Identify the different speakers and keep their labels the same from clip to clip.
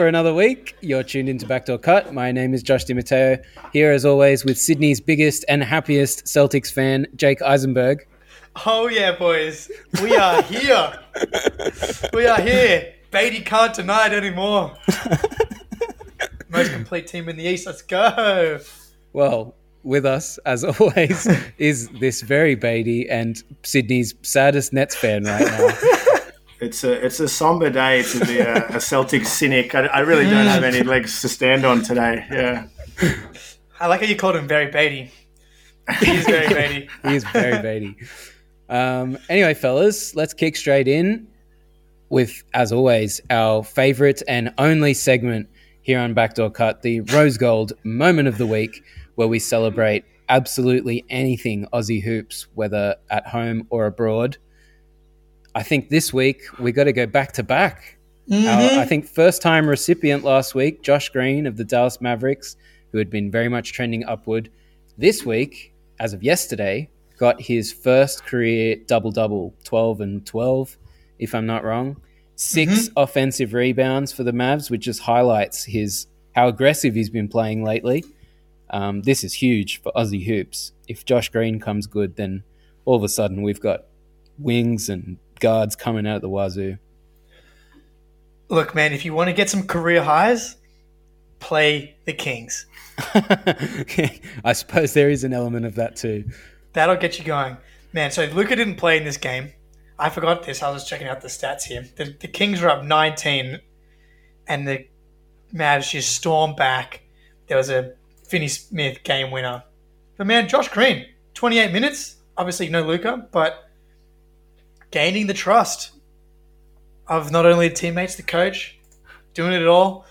Speaker 1: for another week. You're tuned into Backdoor Cut. My name is Josh DiMatteo. Here, as always, with Sydney's biggest and happiest Celtics fan, Jake Eisenberg.
Speaker 2: Oh yeah, boys, we are here. we are here. Beatty can't deny it anymore. Most complete team in the East. Let's go.
Speaker 1: Well, with us, as always, is this very Beatty and Sydney's saddest Nets fan right now.
Speaker 3: It's a it's a somber day to be a, a Celtic cynic. I, I really don't have any legs to stand on today. Yeah.
Speaker 2: I like how you called him very Beatty. He is very Beatty.
Speaker 1: he is very Beatty. Um, anyway, fellas, let's kick straight in with, as always, our favorite and only segment here on Backdoor Cut, the Rose Gold moment of the week, where we celebrate absolutely anything Aussie hoops, whether at home or abroad. I think this week we got to go back to back. Our, I think first time recipient last week, Josh Green of the Dallas Mavericks, who had been very much trending upward. This week, as of yesterday, got his first career double double, 12 and 12, if I'm not wrong. 6 offensive rebounds for the Mavs, which just highlights his how aggressive he's been playing lately. Um, this is huge for Aussie hoops. If Josh Green comes good, then all of a sudden we've got wings and guards coming out the wazoo.
Speaker 2: Look, man, if you want to get some career highs, play the Kings.
Speaker 1: I suppose there is an element of that too.
Speaker 2: That'll get you going, man. So Luka didn't play in this game. I forgot this. I was just checking out the stats here. The, the Kings were up 19, and the Mavs just stormed back. There was a Finney Smith game winner. But man, Josh Green, 28 minutes. Obviously, no Luka, but gaining the trust of not only the teammates, the coach, doing it all.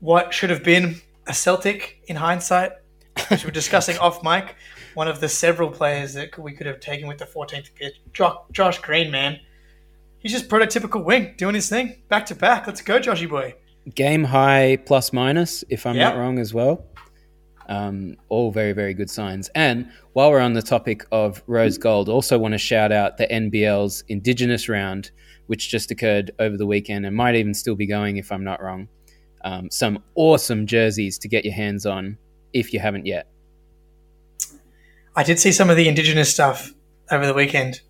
Speaker 2: What should have been a Celtic in hindsight, which we're discussing off mic. One of the several players that we could have taken with the 14th pitch. Josh Green, man. He's just prototypical wing, doing his thing. Back to back. Let's go, Joshy boy.
Speaker 1: Game high plus minus, if I'm
Speaker 2: Yep.
Speaker 1: not wrong as well. Um, all very, very good signs. And while we're on the topic of rose gold, also want to shout out the NBL's Indigenous round, which just occurred over the weekend and might even still be going if I'm not wrong. Um, some awesome jerseys to get your hands on if you haven't yet.
Speaker 2: I did see some of the Indigenous stuff over the weekend.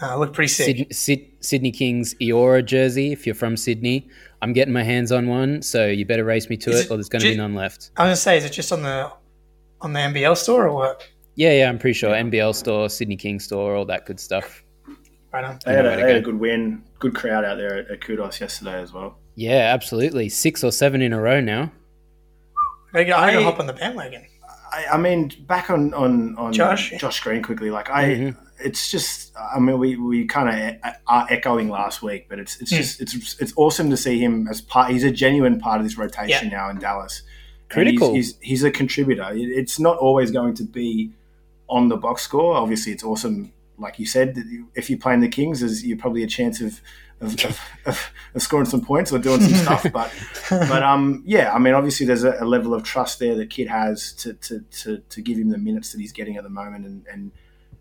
Speaker 2: Uh, looked pretty sick.
Speaker 1: Syd- Syd- Sydney Kings Eora jersey, if you're from Sydney. I'm getting my hands on one, so you better race me to
Speaker 2: Is
Speaker 1: it,
Speaker 2: it
Speaker 1: or there's going to be none left.
Speaker 2: I was gonna say, is it just on the on the NBL store or what?
Speaker 1: Yeah, yeah, I'm pretty sure. NBL store, Sydney King store, all that good stuff.
Speaker 2: Right on.
Speaker 3: They had, a,
Speaker 1: way to
Speaker 3: they had a good win. Good crowd out there at, at Qudos yesterday as well.
Speaker 1: Yeah, absolutely. Six or seven in a row now.
Speaker 2: I gotta, I gotta
Speaker 3: I-
Speaker 2: hop on the bandwagon.
Speaker 3: I, I mean, back on on, on
Speaker 2: Josh?
Speaker 3: Josh Green quickly. Like I,
Speaker 1: Mhm.
Speaker 3: it's just. I mean, we, we kind of are echoing last week, but it's it's
Speaker 2: Hmm.
Speaker 3: just it's it's awesome to see him as part. He's a genuine part of this rotation now in Dallas.
Speaker 1: Critical.
Speaker 3: He's, he's he's a contributor. It's not always going to be on the box score. Obviously, it's awesome. Like you said, if you're playing the Kings, there's you're probably a chance of of, of, of, of scoring some points or doing some stuff. But but um yeah, I mean obviously there's a, a level of trust there that Kidd has to, to, to, to give him the minutes that he's getting at the moment and and,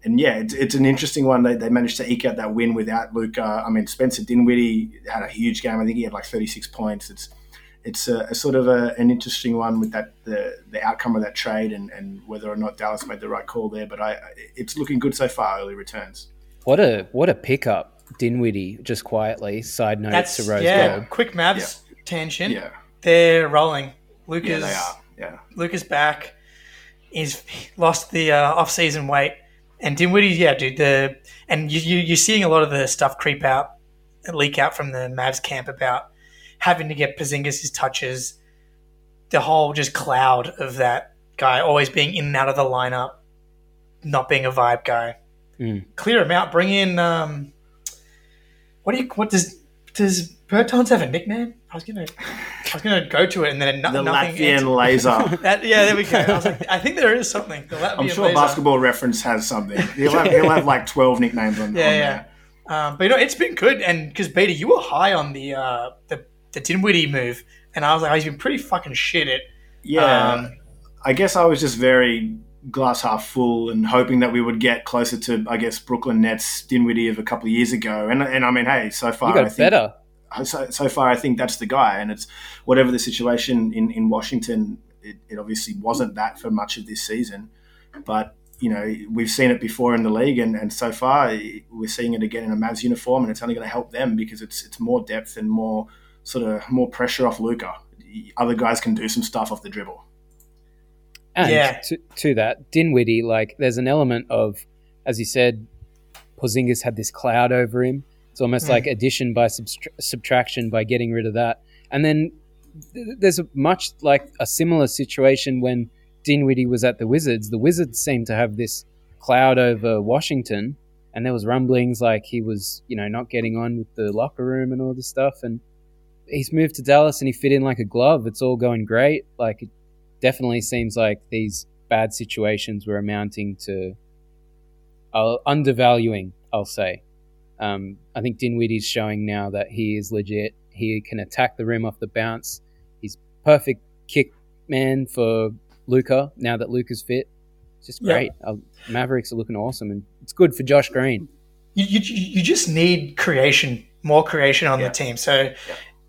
Speaker 3: and yeah, it's, it's an interesting one. They, they managed to eke out that win without Luka. I mean Spencer Dinwiddie had a huge game. I think he had like 36 points. It's it's a, a sort of a, an interesting one with that the, the outcome of that trade and, and whether or not Dallas made the right call there. But I it's looking good so far. Early returns.
Speaker 1: What a what a pickup, Dinwiddie. Just quietly, side note
Speaker 2: That's
Speaker 1: to Rose
Speaker 2: yeah.
Speaker 1: Gold.
Speaker 2: Quick Mavs tangent.
Speaker 3: Yeah,
Speaker 2: They're rolling. Lucas,
Speaker 3: yeah, they are. Yeah.
Speaker 2: Lucas back. He's lost the uh, off-season weight, and Dinwiddie, yeah, dude. The and you, you you're seeing a lot of the stuff creep out, leak out from the Mavs camp about having to get Porzingis his touches. The whole just cloud of that guy always being in and out of the lineup, not being a vibe guy.
Speaker 1: Mm.
Speaker 2: Clear him out. Bring in. Um, what do you? What does does Bertans have a nickname? I was gonna, I was gonna go to it, and then no,
Speaker 3: The
Speaker 2: nothing.
Speaker 3: Latvian
Speaker 2: answered.
Speaker 3: laser.
Speaker 2: That, yeah, there we go. I was like, I think there is something. The Latvian
Speaker 3: I'm sure
Speaker 2: laser.
Speaker 3: Basketball Reference has something. He'll have, he'll have like 12 nicknames on,
Speaker 2: Yeah,
Speaker 3: on
Speaker 2: yeah.
Speaker 3: there.
Speaker 2: Um, but you know, it's been good, and because Beatty, you were high on the uh, the the Dinwiddie move, and I was like, oh, he's been pretty fucking shit at.
Speaker 3: Yeah.
Speaker 2: Um,
Speaker 3: I guess I was just very glass half full and hoping that we would get closer to, I guess, Brooklyn Nets Dinwiddie of a couple of years ago. And and I mean, hey, so far
Speaker 1: You got
Speaker 3: I think,
Speaker 1: better.
Speaker 3: So, so far, I think that's the guy. And it's whatever the situation in in Washington. It, it obviously wasn't that for much of this season, but you know we've seen it before in the league, and, and so far we're seeing it again in a Mavs uniform, and it's only going to help them because it's it's more depth and more sort of more pressure off Luka. Other guys can do some stuff off the dribble.
Speaker 1: And
Speaker 2: Yeah.
Speaker 1: to, to that, Dinwiddie, like, there's an element of, as you said, Porzingis had this cloud over him. It's almost
Speaker 2: Mm.
Speaker 1: like addition by subtra- subtraction by getting rid of that. And then th- there's a much like a similar situation when Dinwiddie was at the Wizards. The Wizards seemed to have this cloud over Washington, and there was rumblings like he was, you know, not getting on with the locker room and all this stuff. And he's moved to Dallas and he fit in like a glove. It's all going great. Like it definitely seems like these bad situations were amounting to uh, undervaluing. I'll say. Um, I think Dinwiddie's showing now that he is legit. He can attack the rim off the bounce. He's perfect kick man for Luka. Now that Luka's fit, it's just
Speaker 2: Yeah.
Speaker 1: great. Uh, Mavericks are looking awesome, and it's good for Josh Green.
Speaker 2: you, you, you just need creation, more creation on
Speaker 3: Yeah.
Speaker 2: the team. So,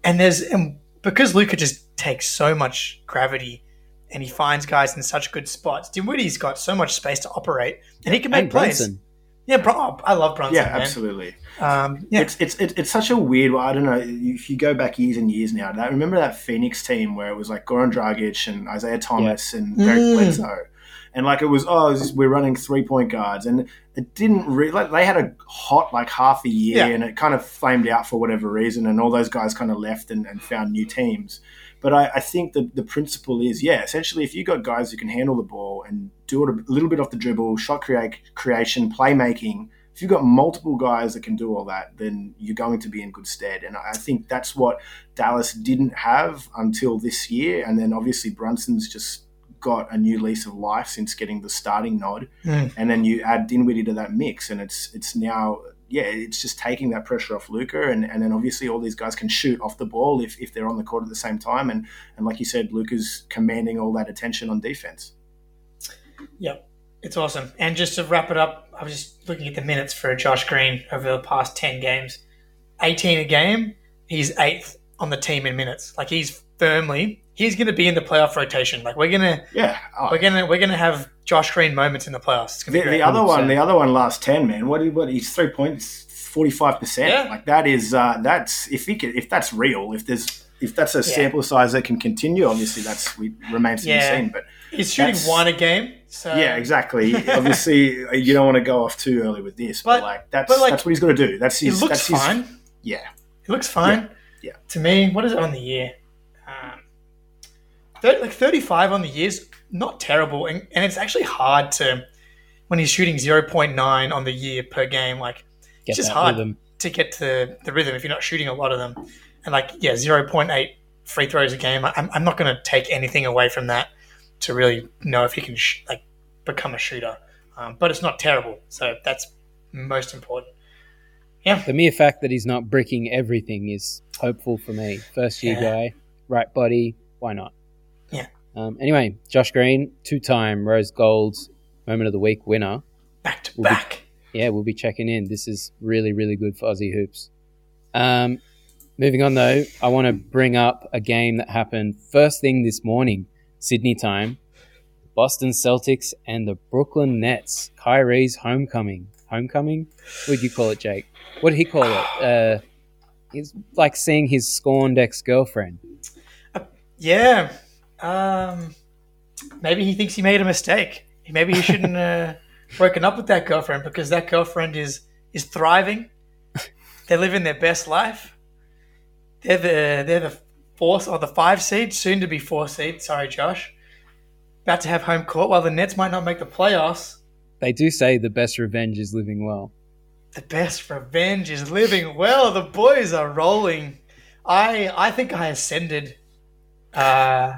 Speaker 2: and there's and because Luka just takes so much gravity, and he finds guys in such good spots. Dinwiddie's got so much space to operate, and he can make
Speaker 1: And
Speaker 2: plays.
Speaker 1: Brunson.
Speaker 2: Yeah, bro, oh, I love Brunson.
Speaker 3: Yeah,
Speaker 2: man.
Speaker 3: absolutely.
Speaker 2: Um, yeah,
Speaker 3: It's, it's it's it's such a weird. I don't know if you go back years and years now. That remember that Phoenix team where it was like Goran Dragic and Isaiah Thomas and Derek
Speaker 2: Mm.
Speaker 3: Bledsoe, and like it was oh it's just- we're running three point guards, and it didn't really. Like, they had a hot like half a year,
Speaker 2: Yeah.
Speaker 3: and it kind of flamed out for whatever reason, and all those guys kind of left and, and found new teams. But I, I think the, the principle is, yeah, essentially, if you've got guys who can handle the ball and do it a little bit off the dribble, shot create, creation, playmaking, if you've got multiple guys that can do all that, then you're going to be in good stead. And I think that's what Dallas didn't have until this year. And then obviously Brunson's just got a new lease of life since getting the starting nod.
Speaker 2: Mm.
Speaker 3: And then you add Dinwiddie to that mix, and it's it's now yeah, it's just taking that pressure off Luka, and, and then obviously all these guys can shoot off the ball if, if they're on the court at the same time, and and like you said, Luka's commanding all that attention on defense.
Speaker 2: Yep. It's awesome. And just to wrap it up, I was just looking at the minutes for Josh Green over the past 10 games. 18 a game. He's eighth on the team in minutes. Like he's firmly, he's going to be in the playoff rotation. Like we're going to,
Speaker 3: Yeah, oh,
Speaker 2: we're going to, we're going to have Josh Green moments in the playoffs.
Speaker 3: The, the other one,
Speaker 1: 100%.
Speaker 3: the other one, last ten man. What what? He's three points, forty five percent. Like that is uh, that's if he can, if that's real, if there's if that's a
Speaker 2: Yeah.
Speaker 3: sample size that can continue, obviously that's we, remains to
Speaker 2: Yeah.
Speaker 3: be seen. But
Speaker 2: he's shooting one a game. So
Speaker 3: yeah, exactly. obviously, you don't want to go off too early with this, but,
Speaker 2: But-
Speaker 3: like that's
Speaker 2: but, like,
Speaker 3: that's what he's got to do. That's
Speaker 2: He
Speaker 3: his.
Speaker 2: looks
Speaker 3: that's his,
Speaker 2: fine.
Speaker 3: Yeah,
Speaker 2: He looks fine.
Speaker 3: Yeah, yeah.
Speaker 2: To me, what is it on the year? Um, thir- like 35 on the year's not terrible. And, and it's actually hard to, when he's shooting 0.9 on the year per game, like
Speaker 1: Get
Speaker 2: it's just hard
Speaker 1: rhythm.
Speaker 2: to get to the rhythm if you're not shooting a lot of them. And like, yeah, 0.8 free throws a game. I'm, I'm not going to take anything away from that to really know if he can sh- like become a shooter. Um, but it's not terrible. So that's most important. Yeah.
Speaker 1: The mere fact that he's not bricking everything is hopeful for me. First year
Speaker 2: Yeah.
Speaker 1: guy, right body, why not? Um, anyway, Josh Green, two time Rose Gold Moment of the Week winner.
Speaker 2: Back to
Speaker 1: We'll be-
Speaker 2: back.
Speaker 1: Yeah, we'll be checking in. This is really, really good for Aussie Hoops. Um, moving on, though, I want to bring up a game that happened first thing this morning, Sydney time. Boston Celtics and the Brooklyn Nets. Kyrie's homecoming. Homecoming? What would you call it, Jake? What did he call it? Uh, it's like seeing his scorned ex girlfriend.
Speaker 2: Yeah. Um, maybe he thinks he made a mistake. Maybe he shouldn't uh, broken up with that girlfriend because that girlfriend is is thriving. They're living their best life. They're the they're the fourth or the five seed, soon to be four seed. Sorry, Josh. About to have home court. While the Nets might not make the playoffs,
Speaker 1: They do say the best revenge is living well.
Speaker 2: the best revenge is living well. The boys are rolling. I I think I ascended uh,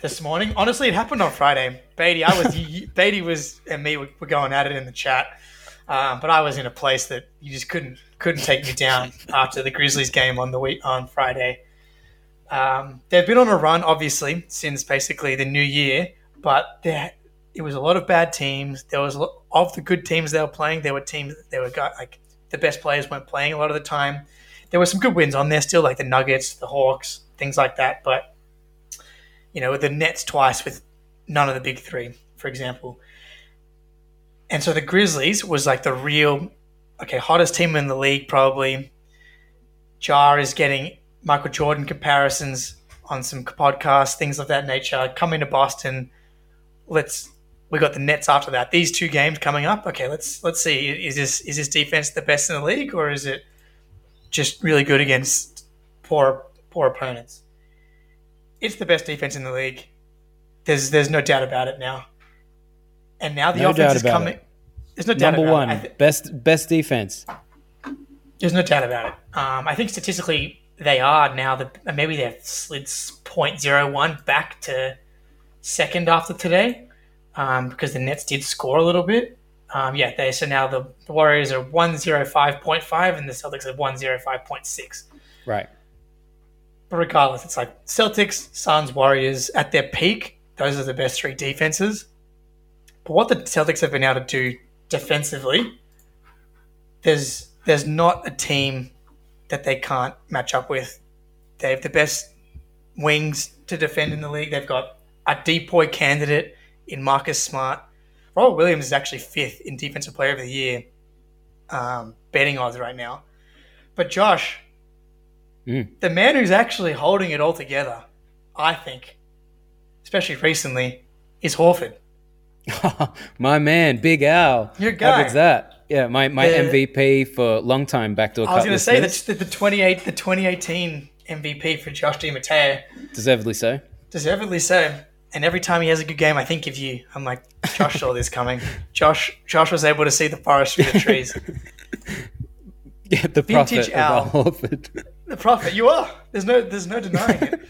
Speaker 2: this morning. Honestly, it happened on Friday. Beatty, I was Beatty was and me were going at it in the chat, um, but I was in a place that you just couldn't couldn't take me down after the Grizzlies game on the week on Friday. Um, they've been on a run, obviously, since basically the new year, but they're it was a lot of bad teams. There was lot, of the good teams they were playing. There were teams they were got like the best players weren't playing a lot of the time. There were some good wins on there still, like the Nuggets, the Hawks, things like that. But you know, the Nets twice with none of the big three, for example. And so the Grizzlies was like the real, okay, hottest team in the league probably. Ja is getting Michael Jordan comparisons on some podcasts, things of that nature. Coming to Boston, let's we got the Nets after that. These two games coming up. Okay, let's let's see. Is this is this defense the best in the league, or is it just really good against poor poor opponents? It's the best defense in the league. There's there's no doubt about it now. And now the
Speaker 1: No
Speaker 2: offense is coming.
Speaker 1: it.
Speaker 2: There's no doubt
Speaker 1: Number
Speaker 2: about
Speaker 1: one,
Speaker 2: it. I thi-
Speaker 1: best best defense.
Speaker 2: There's no doubt about it. Um, I think statistically they are now. The maybe they've slid 0.01 back to second after today um, because the Nets did score a little bit. Um, yeah, they so now the, the Warriors are 105.5 and the Celtics are 105.6.
Speaker 1: Right.
Speaker 2: But regardless, it's like Celtics, Suns, Warriors at their peak. Those are the best three defenses. But what the Celtics have been able to do defensively, there's there's not a team that they can't match up with. They have the best wings to defend in the league. They've got a DPOY candidate in Marcus Smart. Robert Williams is actually fifth in Defensive Player of the Year um, betting odds right now. But Josh,
Speaker 1: Mm.
Speaker 2: the man who's actually holding it all together, I think, especially recently, is Horford.
Speaker 1: my man, Big Al.
Speaker 2: Your
Speaker 1: How
Speaker 2: guy.
Speaker 1: good's that? Yeah, my, my
Speaker 2: The-
Speaker 1: MVP for long time backdoor
Speaker 2: I was going to say that the, the 28 the 2018 MVP for Josh DiMatteo,
Speaker 1: Deservedly so.
Speaker 2: deservedly so. And every time he has a good game, I think of you. I'm like, Josh saw this coming. Josh Josh was able to see the forest through the trees.
Speaker 1: Yeah, the
Speaker 2: Vintage
Speaker 1: prophet
Speaker 2: Al
Speaker 1: Horford.
Speaker 2: The prophet, you are. There's no there's no denying it.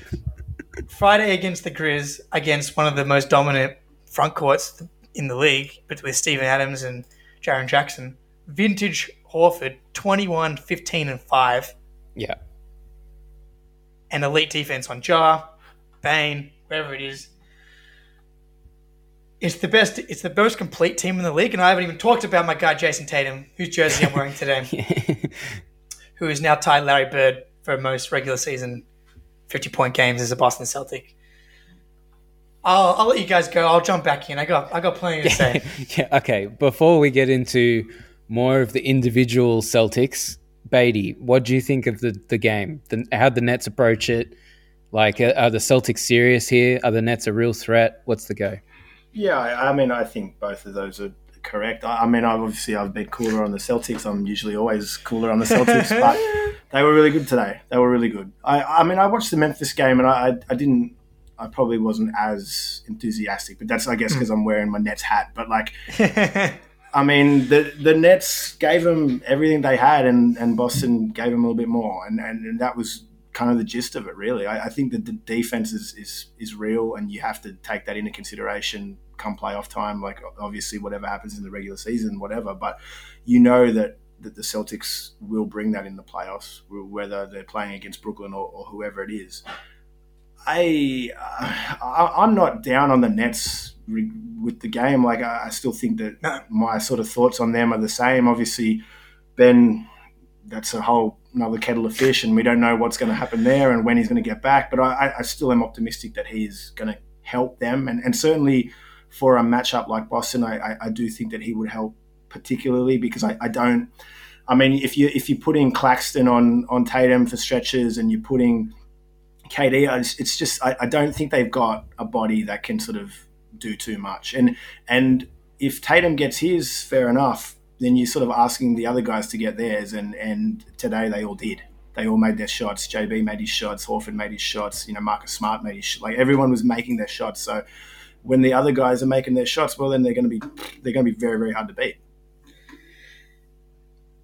Speaker 2: Friday against the Grizz, against one of the most dominant front courts in the league, but with Steven Adams and Jaren Jackson. Vintage Horford, 21, 15, and 5.
Speaker 1: yeah.
Speaker 2: And elite defense on Ja, Bane, wherever it is. It's the best. It's the most complete team in the league, and I haven't even talked about my guy Jayson Tatum, whose jersey I'm wearing today. who is now tied Larry Bird for most regular season 50 point games as a Boston Celtic. I'll, I'll let you guys go. I'll jump back in. I got I got plenty to say.
Speaker 1: yeah, okay. Before we get into more of the individual Celtics, Beatty, what do you think of the, the game? The, how the Nets approach it? Like, are, are the Celtics serious here? Are the Nets a real threat? What's the go?
Speaker 3: Yeah, I I mean, I think both of those are correct. I I mean, I've obviously I've been cooler on the Celtics. I'm usually always cooler on the Celtics, but they were really good today. They were really good. I, I mean, I watched the Memphis game and I, I, didn't. I probably wasn't as enthusiastic, but that's I guess hmm. because I'm wearing my Nets hat. But like, I mean, the the Nets gave them everything they had, and, and Boston gave them a little bit more, and, and, and that was kind of the gist of it, really. I, I think that the defense is, is is real, and you have to take that into consideration come playoff time. Like obviously, whatever happens in the regular season, whatever, but you know that. That the Celtics will bring that in the playoffs, whether they're playing against Brooklyn or, or whoever it is. I, uh, I I'm not down on the Nets with the game. Like I, I still think that my sort of thoughts on them are the same. Obviously, Ben, that's a whole another kettle of fish, and we don't know what's going to happen there and when he's going to get back. But I, I still am optimistic that he's going to help them, and, and certainly for a matchup like Boston, I, I, do think that he would help particularly because I, I don't. I mean, if you if you're putting Claxton on on Tatum for stretches and you're putting KD, I it's just I, I don't think they've got a body that can sort of do too much. And and if Tatum gets his, fair enough. Then you're sort of asking the other guys to get theirs, and and today they all did. They all made their shots. JB made his shots. Horford made his shots. You know, Marcus Smart made his sh- like everyone was making their shots. So when the other guys are making their shots, well, then they're going to be they're going to be very very hard to beat.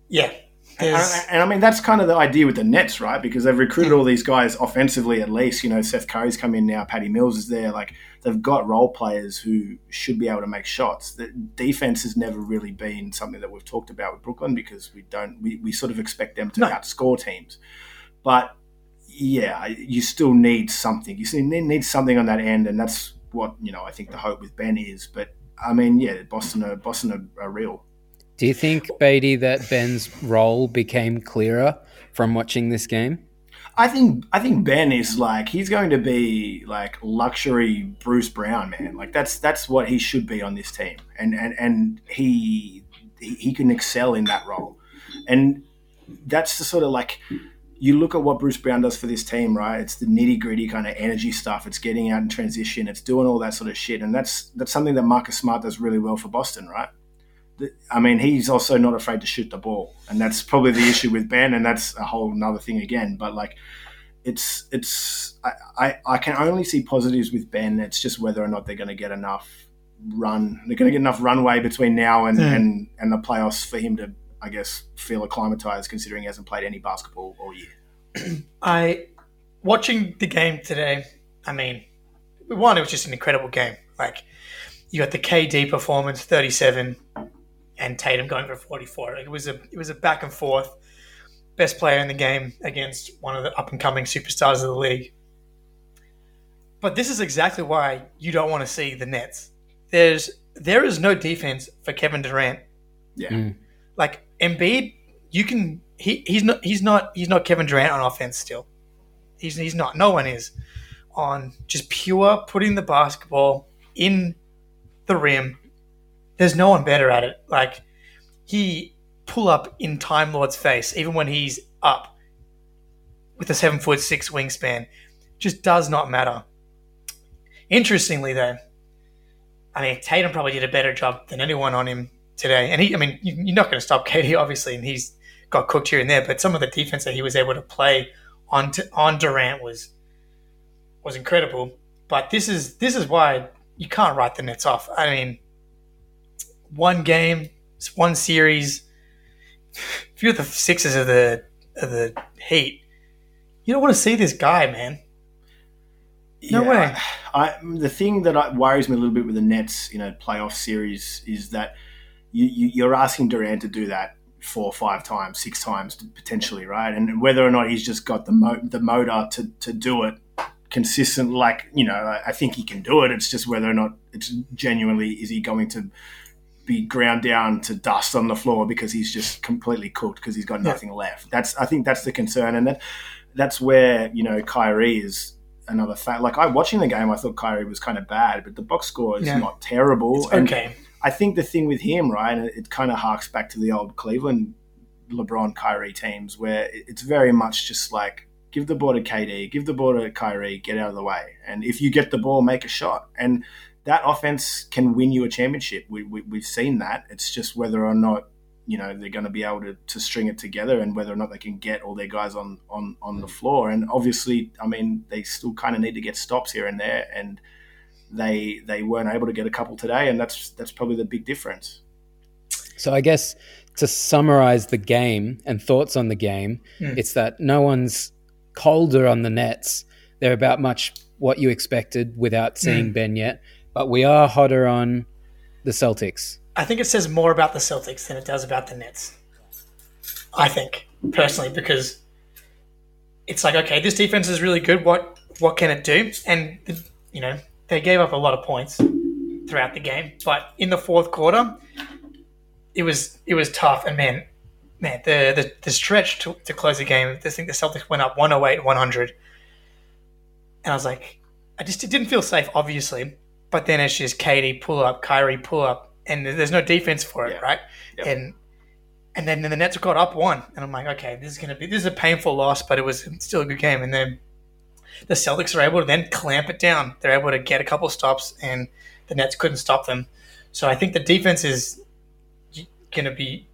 Speaker 2: yeah.
Speaker 3: And,
Speaker 2: There's-
Speaker 3: and I mean, that's kind of the idea with the Nets, right? Because they've recruited all these guys offensively, at least. You know, Seth Curry's come in now, Patty Mills is there. Like, they've got role players who should be able to make shots. The defense has never really been something that we've talked about with Brooklyn because we don't, we, we sort of expect them to
Speaker 2: No.
Speaker 3: outscore teams. But yeah, you still need something. You still need something on that end, and that's what, you know, I think the hope with Ben is. But I mean, yeah, Boston are Boston are, are real.
Speaker 1: Do you think, Beatty, that Ben's role became clearer from watching this game?
Speaker 3: I think I think Ben is like he's going to be like luxury Bruce Brown man. Like that's that's what he should be on this team, and and and he he can excel in that role, and that's the sort of like you look at what Bruce Brown does for this team, right? It's the nitty gritty kind of energy stuff. It's getting out in transition. It's doing all that sort of shit, and that's that's something that Marcus Smart does really well for Boston, right? I mean, he's also not afraid to shoot the ball, and that's probably the issue with Ben, and that's a whole another thing again. But like, it's it's I, I, I can only see positives with Ben. It's just whether or not they're going to get enough run. They're going to get enough runway between now and, mm. and and the playoffs for him to, I guess, feel acclimatized, considering he hasn't played any basketball all year.
Speaker 2: I watching the game today. I mean, one, it was just an incredible game. Like you got the KD performance, thirty-seven and Tatum going for 44. It was a it was a back and forth. Best player in the game against one of the up and coming superstars of the league. But this is exactly why you don't want to see the Nets. There's there is no defense for Kevin Durant.
Speaker 3: Yeah. Mm.
Speaker 2: Like Embiid, you can he, he's not he's not he's not Kevin Durant on offense still. He's he's not. No one is on just pure putting the basketball in the rim there's no one better at it. Like he pull up in Time Lord's face, even when he's up with a seven foot six wingspan, just does not matter. Interestingly, though, I mean Tatum probably did a better job than anyone on him today. And he, I mean, you're not going to stop KD, obviously, and he's got cooked here and there. But some of the defense that he was able to play on on Durant was was incredible. But this is this is why you can't write the Nets off. I mean, one game, one series. If you're the Sixers of the of the Heat, you don't want to see this guy, man. No yeah, way.
Speaker 3: I, I, the thing that worries me a little bit with the Nets, you know, playoff series is that you, you, you're asking Durant to do that four, five times, six times potentially, right? And whether or not he's just got the mo- the motor to, to do it consistent, like you know, I think he can do it. It's just whether or not it's genuinely is he going to be ground down to dust on the floor because he's just completely cooked because he's got nothing yeah. left. That's I think that's the concern, and that that's where you know Kyrie is another fact. Like I watching the game, I thought Kyrie was kind of bad, but the box score is yeah. not terrible.
Speaker 2: It's okay.
Speaker 3: I think the thing with him, right, it, kind of harks back to the old Cleveland LeBron Kyrie teams where it's very much just like give the ball to KD, give the ball to Kyrie, get out of the way, and if you get the ball, make a shot. And that offense can win you a championship. We, we, we've seen that. It's just whether or not you know they're going to be able to, to string it together and whether or not they can get all their guys on on on the floor and obviously i mean they still kind of need to get stops here and there and they they weren't able to get a couple today and that's that's probably the big difference
Speaker 1: so i guess to summarize the game and thoughts on the game mm. it's that no one's colder on the nets they're about much what you expected without seeing mm. ben yet but we are hotter on the Celtics.
Speaker 2: I think it says more about the Celtics than it does about the Nets. I think personally because it's like okay, this defense is really good. What what can it do? And you know they gave up a lot of points throughout the game, but in the fourth quarter, it was it was tough. And man, man, the the, the stretch to, to close the game, I think the Celtics went up 108, 100, and I was like, I just it didn't feel safe, obviously. But then it's just KD pull up, Kyrie pull up, and there's no defense for it, yeah. right? Yep. And and then the Nets got up one, and I'm like, okay, this is gonna be this is a painful loss, but it was still a good game. And then the Celtics are able to then clamp it down. They're able to get a couple stops, and the Nets couldn't stop them. So I think the defense is gonna be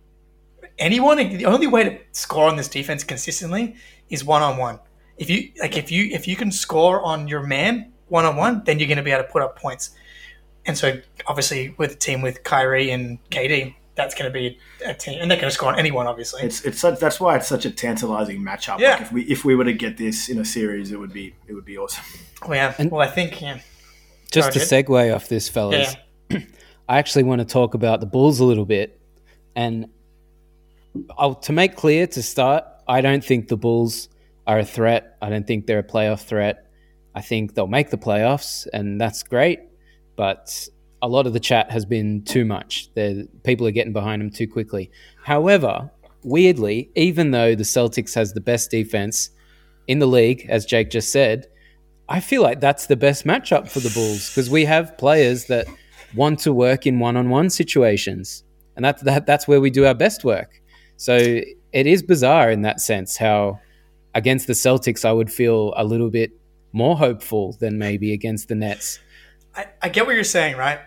Speaker 2: anyone. The only way to score on this defense consistently is one on one. If you like, if you if you can score on your man, one on one, then you're going to be able to put up points. And so, obviously, with a team with Kyrie and KD, that's going to be a team, and they're going to score on anyone. Obviously,
Speaker 3: it's it's such, that's why it's such a tantalizing matchup. Yeah. Like if we if we were to get this in a series, it would be it would be awesome.
Speaker 2: Well, yeah. And well, I think yeah.
Speaker 1: Just to segue off this, fellas, yeah. I actually want to talk about the Bulls a little bit, and I'll, to make clear to start, I don't think the Bulls are a threat. I don't think they're a playoff threat. I think they'll make the playoffs, and that's great. But a lot of the chat has been too much. The people are getting behind him too quickly. However, weirdly, even though the Celtics has the best defense in the league, as Jake just said, I feel like that's the best matchup for the Bulls because we have players that want to work in one-on-one situations, and that's that, that's where we do our best work. So it is bizarre in that sense how against the Celtics I would feel a little bit more hopeful than maybe against the Nets.
Speaker 2: I, I get what you're saying, right?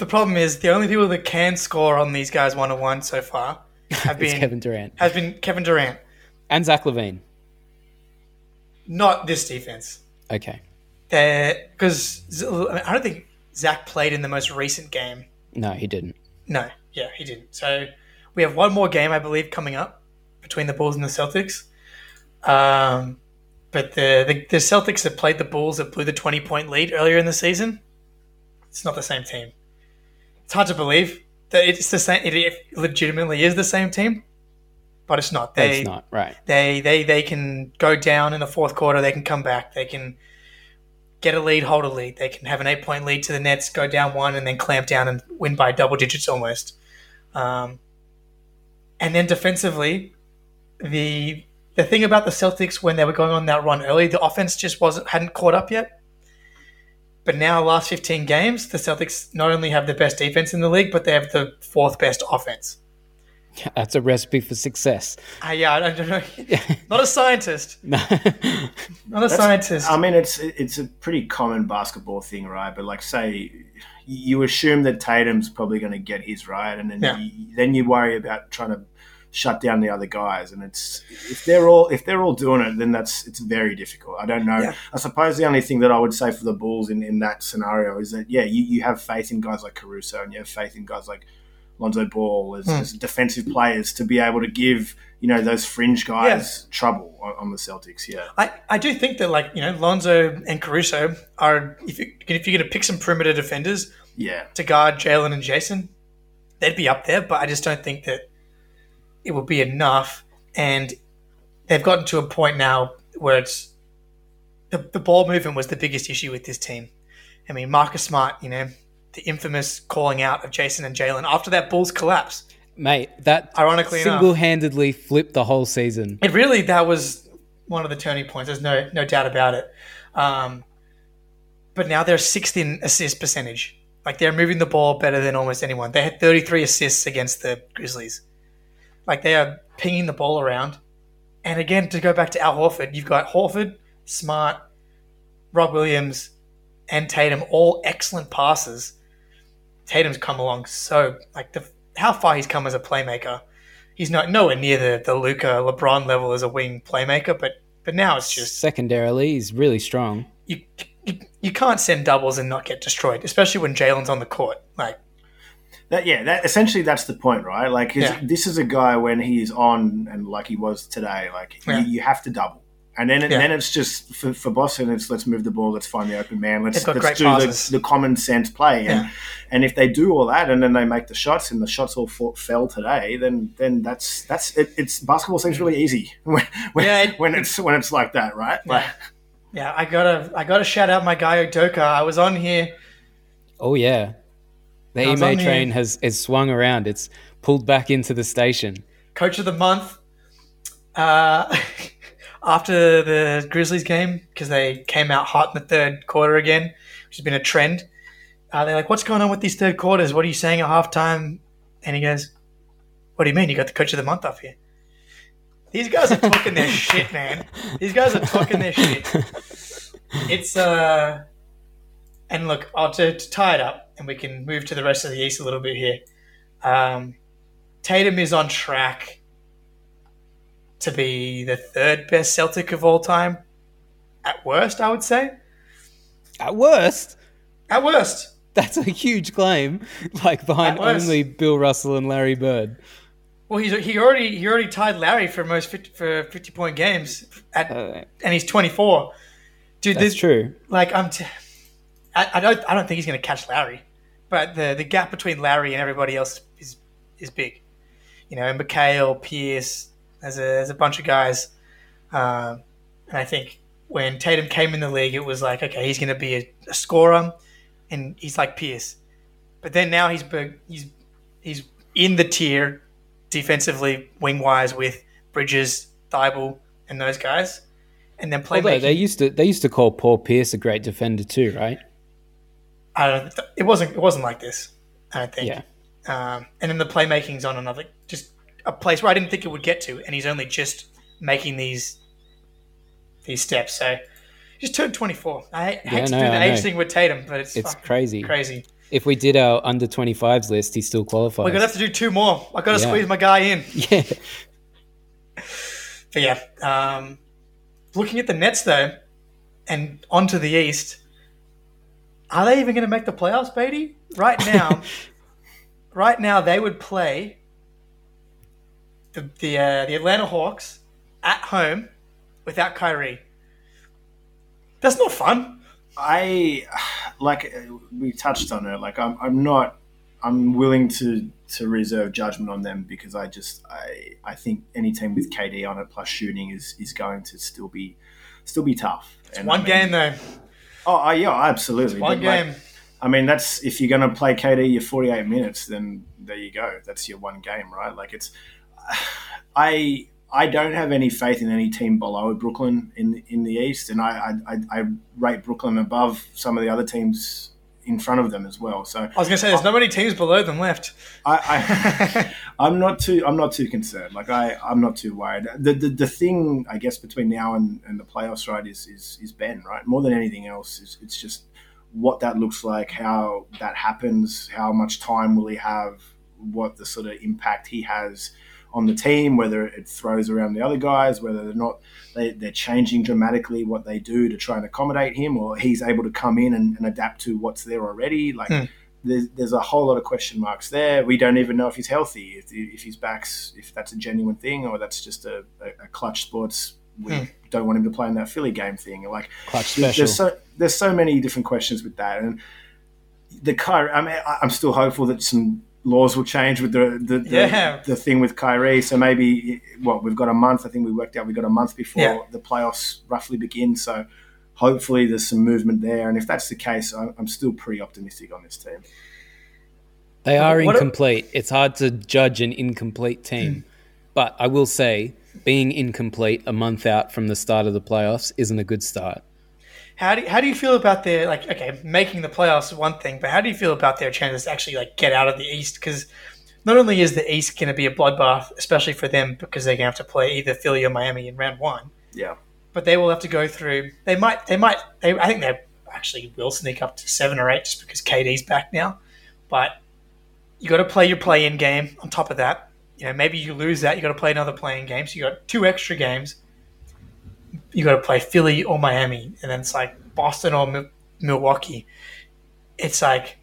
Speaker 2: The problem is the only people that can score on these guys one on one so far have been
Speaker 1: Kevin Durant
Speaker 2: has been Kevin Durant,
Speaker 1: and Zach LaVine.
Speaker 2: not this defense.
Speaker 1: Okay,
Speaker 2: Because I don't think Zach played in the most recent game.
Speaker 1: no, he didn't.
Speaker 2: No, yeah, he didn't. So we have one more game, I believe, coming up between the Bulls and the Celtics. Um, but the, the the Celtics that played the Bulls that blew the twenty point lead earlier in the season, it's not the same team. It's hard to believe that it's the same. It legitimately is the same team, but it's not. They
Speaker 1: it's not right.
Speaker 2: they they they can go down in the fourth quarter. They can come back. They can get a lead, hold a lead. They can have an eight point lead to the Nets, go down one, and then clamp down and win by double digits almost. Um, and then defensively, the the thing about the Celtics when they were going on that run early, the offense just wasn't hadn't caught up yet. But now, last fifteen games, the Celtics not only have the best defense in the league, but they have the fourth best offense.
Speaker 1: Yeah, That's a recipe for success.
Speaker 2: Uh, yeah, I don't know. Not a scientist.
Speaker 1: No.
Speaker 2: Not a scientist.
Speaker 3: I mean, it's it's a pretty common basketball thing, right? But like, say you assume that Tatum's probably going to get his right, and then
Speaker 2: Yeah.
Speaker 3: you, then you worry about trying to shut down the other guys. And it's if they're all if they're all doing it, then that's it's very difficult. I don't know.
Speaker 2: Yeah.
Speaker 3: I suppose the only thing that I would say for the Bulls in, in that scenario is that yeah, you, you have faith in guys like Caruso, and you have faith in guys like Lonzo Ball as,
Speaker 2: Hmm.
Speaker 3: as defensive players to be able to give you know those fringe guys trouble on, on the Celtics. Yeah.
Speaker 2: I, I do think that like you know Lonzo and Caruso are if you if you're going to pick some perimeter defenders
Speaker 3: Yeah.
Speaker 2: to guard Jalen and Jayson, they'd be up there. But I just don't think that it would be enough. And they've gotten to a point now where it's the the ball movement was the biggest issue with this team. I mean Marcus Smart, you know, the infamous calling out of Jayson and Jalen after that Bulls collapse.
Speaker 1: Mate, that
Speaker 2: Ironically
Speaker 1: single-handedly flipped the whole season.
Speaker 2: It really that was one of the turning points. There's no no doubt about it. Um, but now they're sixth in assist percentage. Like they're moving the ball better than almost anyone. They had 33 assists against the Grizzlies. Like they are pinging the ball around. And again, to go back to Al Horford, you've got Horford, Smart, Rob Williams, and Tatum, all excellent passes. Tatum's come along so like the how far he's come as a playmaker he's not nowhere near the the Luka LeBron level as a wing playmaker, but but now it's just
Speaker 1: Secondarily, he's really strong.
Speaker 2: you you, you can't send doubles and not get destroyed, especially when Jalen's on the court. Like
Speaker 3: That, yeah, that essentially that's the point, right? Like, 'cause
Speaker 2: Yeah.
Speaker 3: this is a guy when he's on and like he was today. Like,
Speaker 2: Yeah.
Speaker 3: you, you have to double, and then it,
Speaker 2: Yeah.
Speaker 3: then it's just for, for Boston. It's let's move the ball, let's find the open man, let's let's do the, the common sense play. And,
Speaker 2: Yeah.
Speaker 3: and if they do all that, and then they make the shots, and the shots all fought, fell today, then then that's that's it, it's basketball seems really easy when when,
Speaker 2: Yeah, it-
Speaker 3: when it's when it's like that, right? Like,
Speaker 2: yeah, I gotta I gotta shout out my guy Udoka. I was on here.
Speaker 1: Oh yeah, the
Speaker 2: I was
Speaker 1: Ime
Speaker 2: on the-
Speaker 1: train has is swung around. It's pulled back into the station.
Speaker 2: Coach of the month. Uh, after the Grizzlies game because they came out hot in the third quarter again, which has been a trend. Uh, they're like, "What's going on with these third quarters? What are you saying at halftime?" And he goes, "What do you mean? You got the coach of the month up here?" These guys are talking their shit, man. These guys are talking their shit. It's uh, and look, I'll to, to tie it up, and we can move to the rest of the East a little bit here. Um, Tatum is on track to be the third best Celtic of all time. At worst, I would say.
Speaker 1: At worst,
Speaker 2: At worst.
Speaker 1: that's a huge claim. Like behind only Bill Russell and Larry Bird.
Speaker 2: Well, he's he already he already tied Larry for most 50, for fifty point games, at,
Speaker 1: Uh,
Speaker 2: and he's twenty four. Dude,
Speaker 1: that's
Speaker 2: this
Speaker 1: true.
Speaker 2: like I'm. T- I, I don't I don't think he's going to catch Larry, but the the gap between Larry and everybody else is is big. You know, McHale, Pierce, there's a there's a bunch of guys, um, and I think when Tatum came in the league, it was like okay, he's going to be a, a scorer. and he's like Pierce. But then now he's he's he's in the tier defensively wing wise with Bridges, Thybulle, and those guys. And then
Speaker 1: Although they used to they used to call Paul Pierce a great defender too, right?
Speaker 2: I don't, it wasn't it wasn't like this. I don't think.
Speaker 1: Yeah.
Speaker 2: Um, and then the playmaking's on another just a place where I didn't think it would get to, and he's only just making these these steps. So just turned twenty four. I hate,
Speaker 1: Yeah,
Speaker 2: to
Speaker 1: no,
Speaker 2: do the age thing with Tatum, but it's
Speaker 1: It's crazy.
Speaker 2: crazy.
Speaker 1: If we did our under 25s list, he still qualifies.
Speaker 2: We're gonna have to do two more. I got to
Speaker 1: Yeah.
Speaker 2: squeeze my guy in.
Speaker 1: yeah.
Speaker 2: But yeah, um, looking at the Nets though, and onto the East, are they even going to make the playoffs, Beatty? Right now, right now they would play the the uh, the Atlanta Hawks at home without Kyrie. That's not fun.
Speaker 3: I like we touched on it. Like I'm, I'm not. I'm willing to to reserve judgment on them because I just I I think any team with KD on it plus shooting is is going to still be still be tough. And
Speaker 2: One
Speaker 3: I mean-
Speaker 2: game though,
Speaker 3: Oh, oh, yeah, absolutely.
Speaker 2: one
Speaker 3: But, like,
Speaker 2: game.
Speaker 3: I mean, that's if you're going to play KD your 48 minutes, then there you go. That's your one game, right? Like it's, I I don't have any faith in any team below Brooklyn in in the East, and I, I- I rate Brooklyn above some of the other teams in front of them as well. So
Speaker 2: I was going to say there's not many teams below them left.
Speaker 3: I, I I'm not too I'm not too concerned. Like I I'm not too worried. The the, the thing I guess between now and, and the playoffs right is, is is Ben right more than anything else. Is it's just what that looks like, how that happens, how much time will he have, what the sort of impact he has on the team, whether it throws around the other guys, whether they're not they, they're changing dramatically what they do to try and accommodate him, or he's able to come in and, and adapt to what's there already. Like
Speaker 2: Hmm.
Speaker 3: there's, there's a whole lot of question marks there. We don't even know if he's healthy, if, if his back's, if that's a genuine thing, or that's just a, a, a Klutch Sports. We
Speaker 2: Hmm.
Speaker 3: don't want him to play in that Philly game thing. Like
Speaker 1: Klutch
Speaker 3: there's-
Speaker 1: special.
Speaker 3: there's so there's so many different questions with that, and the Kyrie. I mean, I'm still hopeful that some laws will change with the the, the,
Speaker 2: Yeah.
Speaker 3: the thing with Kyrie. So maybe what we've got a month. I think we worked out we've got a month before
Speaker 2: Yeah.
Speaker 3: the playoffs roughly begin. So hopefully there's some movement there, and if that's the case, I'm, I'm still pretty optimistic on this team.
Speaker 1: They are
Speaker 2: What-
Speaker 1: incomplete. It's hard to judge an incomplete team. Hmm. But I will say, being incomplete a month out from the start of the playoffs isn't a good start.
Speaker 2: How do you, how do you feel about their like okay making the playoffs is one thing, but how do you feel about their chances to actually like get out of the East? Because not only is the East going to be a bloodbath, especially for them because they're going to have to play either Philly or Miami in round one,
Speaker 3: Yeah,
Speaker 2: but they will have to go through. They might they might they, I think they actually will sneak up to seven or eight just because KD's back now, but you got to play your play-in game on top of that. You know maybe you lose that, you got to play another playing game, so you got two extra games you got to play Philly or Miami, and then it's like Boston or Mil- Milwaukee. It's like,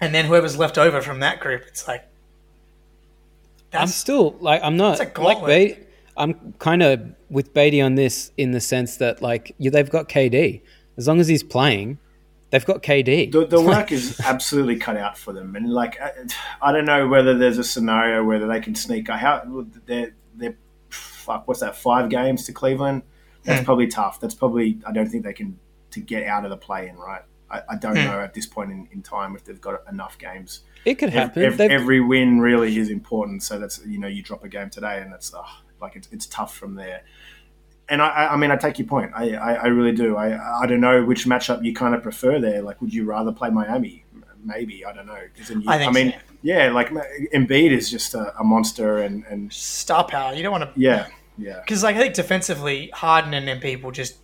Speaker 2: and then whoever's left over from that group, it's like,
Speaker 1: I'm still like I'm not
Speaker 2: It's a
Speaker 1: like. Beatty. I'm kind of with Beatty on this in the sense that like yeah, they've got KD. As long as he's playing, they've got KD.
Speaker 3: the, the work is absolutely cut out for them, and like I, I don't know whether there's a scenario whether they can sneak. I how they're they're fuck. What's that? Five games to Cleveland. That's
Speaker 2: Hmm.
Speaker 3: probably tough. That's probably I don't think they can to get out of the play in right. I, I don't
Speaker 2: Hmm.
Speaker 3: know at this point in, in time if they've got enough games.
Speaker 1: it could happen.
Speaker 3: ev-
Speaker 1: They've-
Speaker 3: every win really is important. So that's you know you drop a game today and that's oh, like it's, it's tough from there. And I, I I mean I take your point. I, I, I really do. I I don't know which matchup you kind of prefer there. Like would you rather play Miami? Maybe I don't know. 'Cause then you,
Speaker 2: I think
Speaker 3: mean
Speaker 2: so.
Speaker 3: yeah, like Embiid is just a, a monster and and
Speaker 2: star power. You don't want to,
Speaker 3: yeah yeah.
Speaker 2: because like I think defensively, Harden and Embiid will just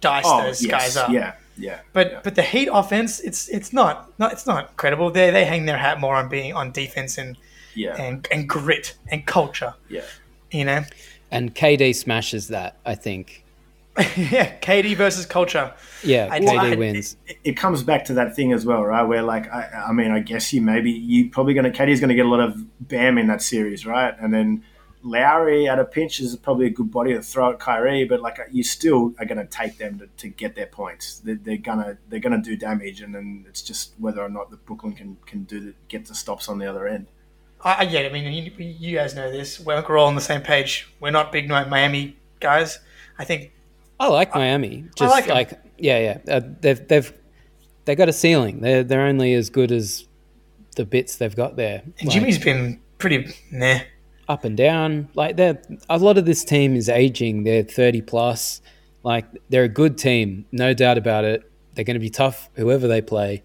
Speaker 2: dice
Speaker 3: Oh
Speaker 2: those
Speaker 3: yes,
Speaker 2: guys up.
Speaker 3: yeah yeah.
Speaker 2: But
Speaker 3: yeah.
Speaker 2: but the Heat offense, it's it's not not it's not credible. They they hang their hat more on being on defense and
Speaker 3: yeah
Speaker 2: and, and grit and culture.
Speaker 3: yeah.
Speaker 2: You know,
Speaker 1: and KD smashes that. I think.
Speaker 2: yeah. KD versus culture.
Speaker 1: Yeah,
Speaker 2: I-
Speaker 1: KD
Speaker 2: well, I-
Speaker 1: wins.
Speaker 3: it, it comes back to that thing as well, right? Where like, I, I mean, I guess you maybe you probably going to Katie's going to get a lot of Bam in that series, right? And then Lowry at a pinch is probably a good body to throw at Kyrie, but like you still are going to take them to, to get their points. They're, they're gonna they're gonna do damage, and then it's just whether or not the Brooklyn can can do the, get the stops on the other end.
Speaker 2: I, I get it. I mean, you, you guys know this. We're, we're all on the same page. We're not big Miami guys. I think
Speaker 1: I like Miami. Just
Speaker 2: like
Speaker 1: like,
Speaker 2: 'em.
Speaker 1: yeah, yeah. Uh, they've they've they got a ceiling. They're they're only as good as the bits they've got there.
Speaker 2: And
Speaker 1: Like,
Speaker 2: Jimmy's been pretty nah.
Speaker 1: Up and down. Like they're a lot of this team is aging. They're thirty plus. Like they're a good team, no doubt about it. They're going to be tough, whoever they play.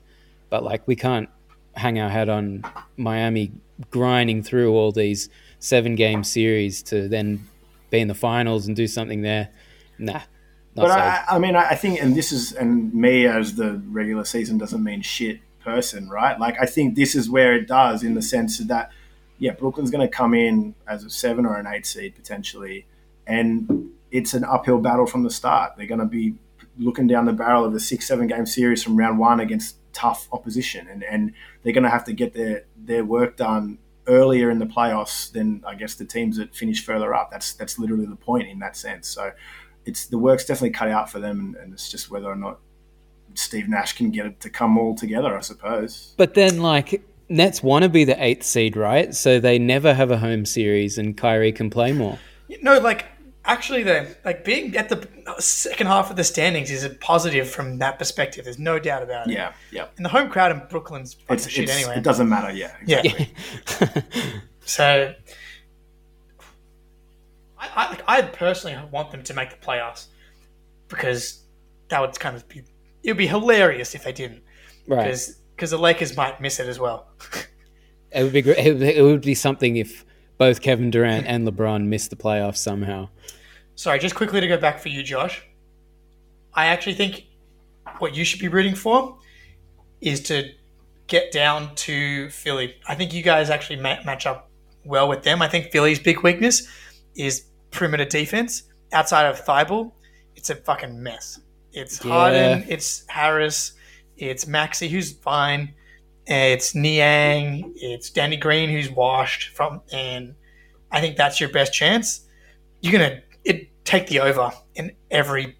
Speaker 1: But like we can't hang our hat on Miami grinding through all these seven game series to then be in the finals and do something there. Nah,
Speaker 3: But. I, I mean, I think, and this is, and me as the regular season doesn't mean shit person, right? Like, I think this is where it does in the sense that, yeah, Brooklyn's going to come in as a seven or an eight seed potentially, and it's an uphill battle from the start. They're going to be looking down the barrel of a six, seven game series from round one against tough opposition, and, and they're going to have to get their, their work done earlier in the playoffs than I guess the teams that finish further up. That's that's literally the point in that sense. So it's the work's definitely cut out for them, and, and it's just whether or not Steve Nash can get it to come all together. I suppose.
Speaker 1: But then, like, Nets want to be the eighth seed, right? So they never have a home series, and Kyrie can play more.
Speaker 2: No, like actually, though, like being at the uh, second half of the standings is a positive from that perspective. There's no doubt about it.
Speaker 3: Yeah, yeah.
Speaker 2: And the home crowd in Brooklyn's fucking
Speaker 3: It's,
Speaker 2: shit
Speaker 3: it's-
Speaker 2: anyway.
Speaker 3: It doesn't matter. Yeah,
Speaker 2: Yeah. So, I, I, like, I personally want them to make the playoffs because that would kind of be it would be hilarious if they didn't
Speaker 1: Right.
Speaker 2: because because the Lakers might miss it as well.
Speaker 1: It would be great. It would, be something if both Kevin Durant and LeBron missed the playoffs somehow.
Speaker 2: Sorry, just quickly to go back for you, Josh. I actually think what you should be rooting for is to get down to Philly. I think you guys actually ma- match up well with them. I think Philly's big weakness is perimeter defense. Outside of Thybulle, it's a fucking mess. It's
Speaker 1: Yeah.
Speaker 2: Harden, it's Harris, it's Maxey, who's fine. It's Niang, it's Danny Green, who's washed from, and I think that's your best chance. You're gonna it take the over in every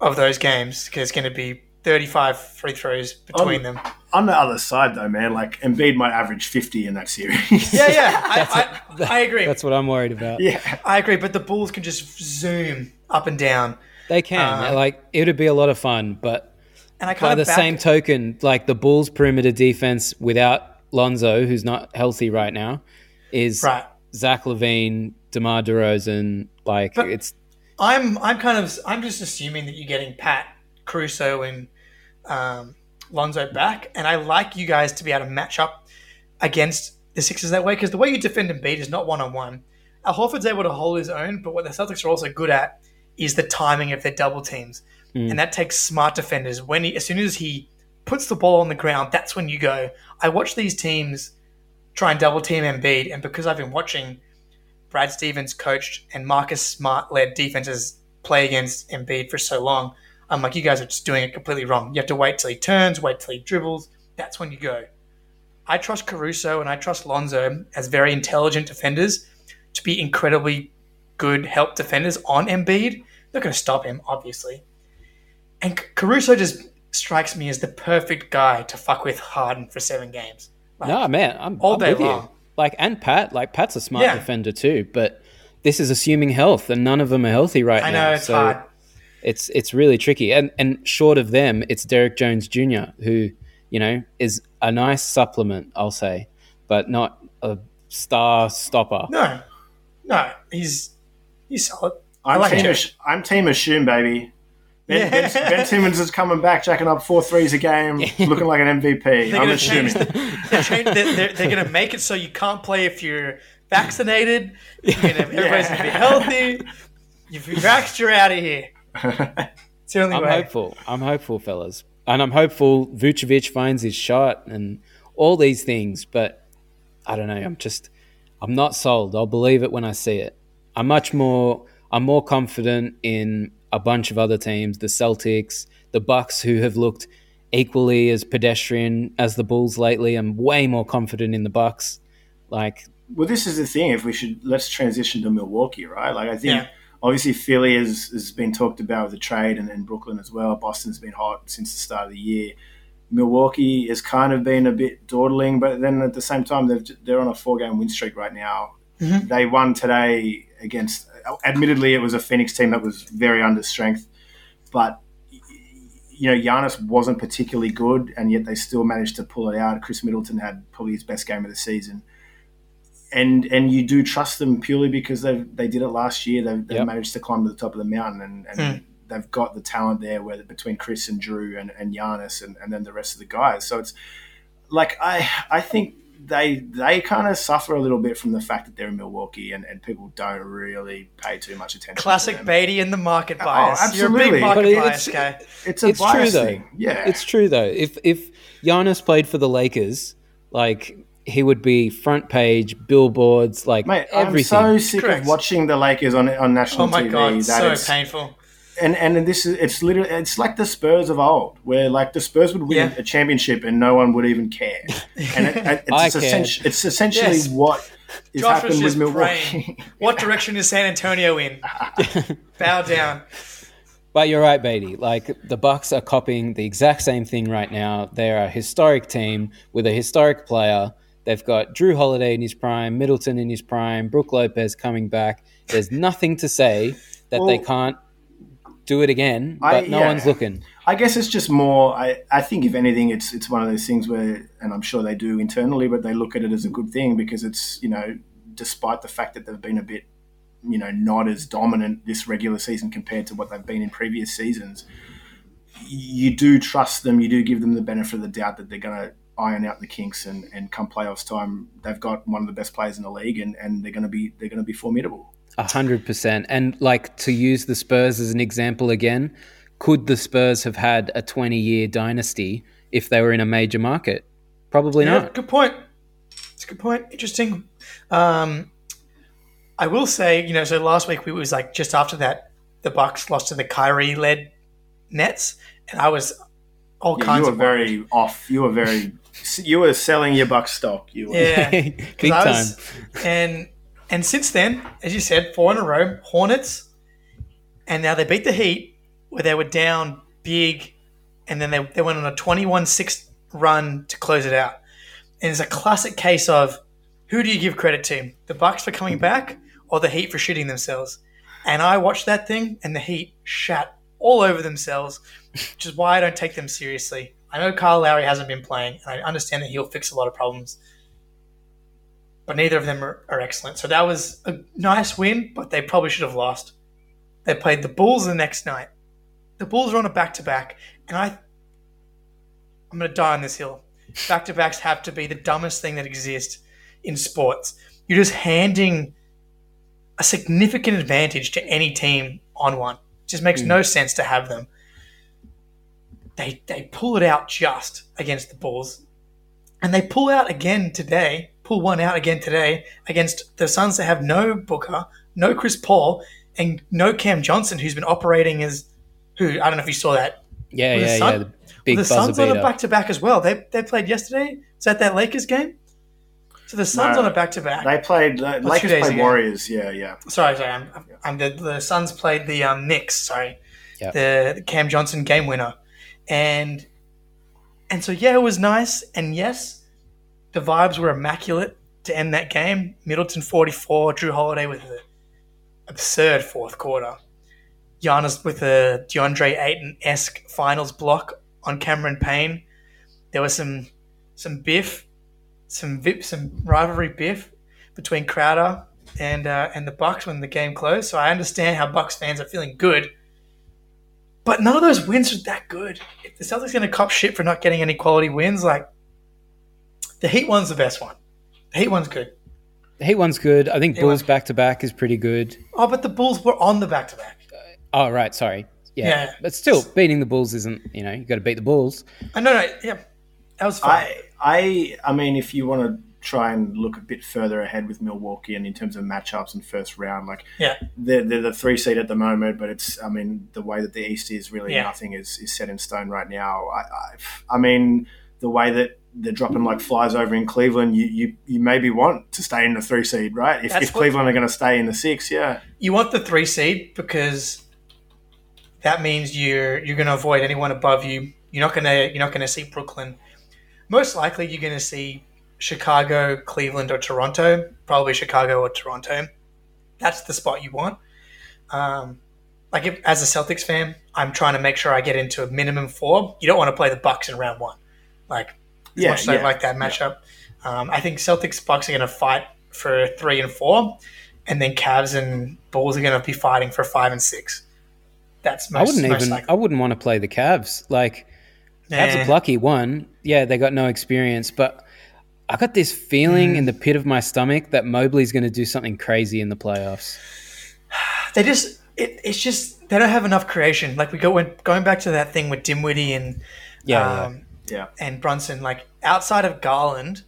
Speaker 2: of those games because it's going to be 35 free throws between them.
Speaker 3: On the other side, though, man, like Embiid might average fifty in that series.
Speaker 2: Yeah, yeah, I, I, I agree.
Speaker 1: That's what I'm worried about.
Speaker 3: yeah.
Speaker 2: I agree, but the Bulls can just zoom up and down,
Speaker 1: They can.
Speaker 2: Uh,
Speaker 1: like, it would be a lot of fun, but
Speaker 2: and I
Speaker 1: by
Speaker 2: kind
Speaker 1: the
Speaker 2: back,
Speaker 1: same token, like the Bulls' perimeter defense without Lonzo, who's not healthy right now, is
Speaker 2: right.
Speaker 1: Zach LaVine, DeMar DeRozan. Like,
Speaker 2: But-
Speaker 1: it's
Speaker 2: I'm I'm kind of I'm just assuming that you're getting Pat Caruso and um, Lonzo back, and I like you guys to be able to match up against the Sixers that way because the way you defend and beat is not one on one. Al Horford's able to hold his own, but what the Celtics are also good at is the timing of their double teams, Mm. and that takes smart defenders. When he, as soon as he puts the ball on the ground, that's when you go. I watch these teams try and double team Embiid, and because I've been watching Brad Stevens coached and Marcus Smart led defenses play against Embiid for so long. I'm like, you guys are just doing it completely wrong. You have to wait till he turns, wait till he dribbles. That's when you go. I trust Caruso and I trust Lonzo as very intelligent defenders to be incredibly good help defenders on Embiid. They're going to stop him, obviously. And Caruso just strikes me as the perfect guy to fuck with Harden for seven games. Like,
Speaker 1: no, man. I'm
Speaker 2: all
Speaker 1: I'm
Speaker 2: day
Speaker 1: with you. Like, and Pat. Like, Pat's a smart
Speaker 2: Yeah.
Speaker 1: defender too, but this is assuming health, and none of them are healthy right
Speaker 2: I
Speaker 1: now.
Speaker 2: I know it's
Speaker 1: so
Speaker 2: hard.
Speaker 1: it's it's really tricky. And and short of them, it's Derrick Jones Jr., who you know is a nice supplement, I'll say, but not a star stopper.
Speaker 2: No, no, he's he's solid.
Speaker 3: I'm,
Speaker 2: like
Speaker 3: team. Ash- I'm team Assume, baby. Ben,
Speaker 2: Yeah.
Speaker 3: ben, ben Simmons is coming back, jacking up four threes a game, looking like an MVP.
Speaker 2: They're
Speaker 3: I'm
Speaker 2: gonna
Speaker 3: assuming.
Speaker 2: the, they're, they're, they're, they're gonna make it so you can't play if you're vaccinated. You're gonna, everybody's gonna be healthy. If you're vaxxed, you're out of here. It's the only
Speaker 1: I'm
Speaker 2: way.
Speaker 1: hopeful. I'm hopeful, fellas, and I'm hopeful Vucevic finds his shot and all these things. But I don't know. I'm just I'm not sold. I'll believe it when I see it. I'm much more. I'm more confident in a bunch of other teams, the Celtics, the Bucks, who have looked equally as pedestrian as the Bulls lately. I'm way more confident in the Bucks. Like
Speaker 3: Well, this is the thing. If we should let's transition to Milwaukee, right? Like I think
Speaker 2: Yeah.
Speaker 3: obviously Philly has, has been talked about with the trade, and then Brooklyn as well. Boston's been hot since the start of the year. Milwaukee has kind of been a bit dawdling, but then at the same time they've, they're on a four game win streak right now.
Speaker 2: Mhm.
Speaker 3: They won today against. Admittedly, it was a Phoenix team that was very under strength, but you know, Giannis wasn't particularly good, and yet they still managed to pull it out. Khris Middleton had probably his best game of the season. And and you do trust them purely because they they did it last year. They they
Speaker 1: Yep.
Speaker 3: managed to climb to the top of the mountain, and, and
Speaker 2: Hmm.
Speaker 3: they've got the talent there, whether between Khris and Jrue and and Giannis, and, and then the rest of the guys. So it's like I I think they they kind of suffer a little bit from the fact that they're in Milwaukee and, and people don't really pay too much attention. to
Speaker 2: Classic
Speaker 3: them.
Speaker 2: Beatty and the market oh, bias. You're a
Speaker 3: absolutely.
Speaker 2: big market
Speaker 1: But it-
Speaker 2: bias
Speaker 1: it's-
Speaker 2: guy.
Speaker 3: It's a
Speaker 1: It's true,
Speaker 3: bias
Speaker 1: though.
Speaker 3: thing. Yeah,
Speaker 1: It's true though. If if Giannis played for the Lakers, like he would be front page, billboards, like
Speaker 3: Mate,
Speaker 1: everything.
Speaker 3: I'm so sick
Speaker 2: Correct.
Speaker 3: of watching the Lakers on on national TV.
Speaker 2: Oh my
Speaker 3: TV.
Speaker 2: god,
Speaker 3: that
Speaker 2: so
Speaker 3: it's-
Speaker 2: painful.
Speaker 3: And and this is it's literally it's like the Spurs of old, where like the Spurs would win
Speaker 2: Yeah.
Speaker 3: a championship and no one would even care. And it, it-
Speaker 1: I
Speaker 3: it's, essentially, it's essentially
Speaker 2: Yes.
Speaker 3: what is
Speaker 2: Josh was
Speaker 3: happened with Milwaukee.
Speaker 2: What direction is San Antonio in? Bow down.
Speaker 1: But you're right, Beatty. Like the Bucks are copying the exact same thing right now. They're a historic team with a historic player. They've got Jrue Holiday in his prime, Middleton in his prime, Brook Lopez coming back. There's nothing to say that they can't do it again,
Speaker 3: I-
Speaker 1: but no
Speaker 3: yeah.
Speaker 1: one's looking.
Speaker 3: I guess it's just more. I, I think if anything, it's it's one of those things where, and I'm sure they do internally, but they look at it as a good thing because it's you know, despite the fact that they've been a bit, you know, not as dominant this regular season compared to what they've been in previous seasons, you do trust them. You do give them the benefit of the doubt that they're going to iron out the kinks and, and come playoffs time, they've got one of the best players in the league and, and they're going to be they're going to be formidable.
Speaker 1: A hundred percent. And like to use the Spurs as an example again, could the Spurs have had a 20 year dynasty if they were in a major market? Probably
Speaker 2: Yeah,
Speaker 1: not.
Speaker 2: good point. It's a good point. Interesting. Um, I will say, you know, so last week we was like just after that, the Bucks lost to the Kyrie led Nets, and I was all
Speaker 3: Yeah,
Speaker 2: kinds
Speaker 3: you were
Speaker 2: of
Speaker 3: very off. You were very you were selling your buck stock. You were.
Speaker 2: Yeah.
Speaker 1: Big
Speaker 2: I
Speaker 1: time.
Speaker 2: was- and and since then, as you said, four in a row, Hornets, and now they beat the Heat, where they were down big, and then they, they went on a 21-6 run to close it out. And it's a classic case of who do you give credit to? The Bucks for coming back or the Heat for shooting themselves? And I watched that thing and the Heat shat all over themselves, which is why I don't take them seriously. I know Kyle Lowry hasn't been playing, and I understand that he'll fix a lot of problems. But neither of them are, are excellent. So that was a nice win, but they probably should have lost. They played the Bulls the next night. The Bulls are on a back to back, and I I'm gonna die on this hill. Back to backs have to be the dumbest thing that exists in sports. You're just handing a significant advantage to any team on one. It just makes hmm. no sense to have them. They they pull it out just against the Bulls. And they pull out again today, pull one out again today against the Suns that have no Booker, no Chris Paul, and no Cam Johnson, who's been operating as who I don't know if you saw that.
Speaker 1: Yeah,
Speaker 2: With the
Speaker 1: yeah,
Speaker 2: Sun-
Speaker 1: yeah. The big
Speaker 2: the
Speaker 1: buzzer
Speaker 2: Suns on a back to back as well. They they played yesterday. Is that that Lakers game? So the Suns
Speaker 3: No.
Speaker 2: on a back to back.
Speaker 3: They played. Uh,
Speaker 2: two
Speaker 3: Lakers played
Speaker 2: ago.
Speaker 3: Warriors. Yeah, yeah.
Speaker 2: Sorry, sorry. I'm, I'm the, the Suns played the um, Knicks. Sorry,
Speaker 1: Yep.
Speaker 2: the, the Cam Johnson game winner, and and so yeah, it was nice. And yes, the vibes were immaculate to end that game. Middleton forty four, Jrue Holiday with an absurd fourth quarter. Giannis with a DeAndre Ayton esque finals block on Cameron Payne. There was some some biff, some vip, some rivalry biff between Crowder and uh, and the Bucks when the game closed. So I understand how Bucks fans are feeling good, but none of those wins were that good. If the Celtics going to cop shit for not getting any quality wins, like the Heat one's the best one. The Heat one's good.
Speaker 1: The Heat one's good. I think
Speaker 2: Heat
Speaker 1: Bulls back to back is pretty good.
Speaker 2: Oh, but the Bulls were on the back to back.
Speaker 1: Uh, oh, right. Sorry. Yeah.
Speaker 2: Yeah.
Speaker 1: But still, beating the Bulls isn't, you know, you got to beat the Bulls.
Speaker 2: Uh, I know, no, yeah, that was fun.
Speaker 3: I, I, I mean, if you want to try and look a bit further ahead with Milwaukee and in terms of matchups and first round, like
Speaker 2: yeah,
Speaker 3: they're, they're the three seed at the moment, but it's, I mean, the way that the East is really
Speaker 2: Yeah.
Speaker 3: nothing is, is set in stone right now. I, I, I mean, the way that they're dropping like flies over in Cleveland, you, you, you maybe want to stay in the three seed, right? If, if Cleveland are going to stay in the six, yeah.
Speaker 2: you want the three seed because that means you're you're going to avoid anyone above you. You're not going to you're not going to see Brooklyn. Most likely, you're going to see Chicago, Cleveland, or Toronto. Probably Chicago or Toronto. That's the spot you want. Um, like if, as a Celtics fan, I'm trying to make sure I get into a minimum four. You don't want to play the Bucks in round one, like
Speaker 3: Yeah,
Speaker 2: much as I like that matchup. Um, I think Celtics Bucks are going to fight for three and four, and then Cavs and Bulls are going to be fighting for five and six. That's most,
Speaker 1: I wouldn't
Speaker 2: most
Speaker 1: even.
Speaker 2: likely.
Speaker 1: I wouldn't want to play the Cavs. Like Cavs
Speaker 2: Nah.
Speaker 1: are plucky. One, yeah, they got no experience, but I got this feeling
Speaker 2: Mm.
Speaker 1: in the pit of my stomach that Mobley's going to do something crazy in the playoffs.
Speaker 2: they just it, it's just they don't have enough creation. Like we go when going back to that thing with Dinwiddie and
Speaker 1: Yeah,
Speaker 2: um,
Speaker 3: Yeah.
Speaker 2: And Brunson. Like outside of Garland,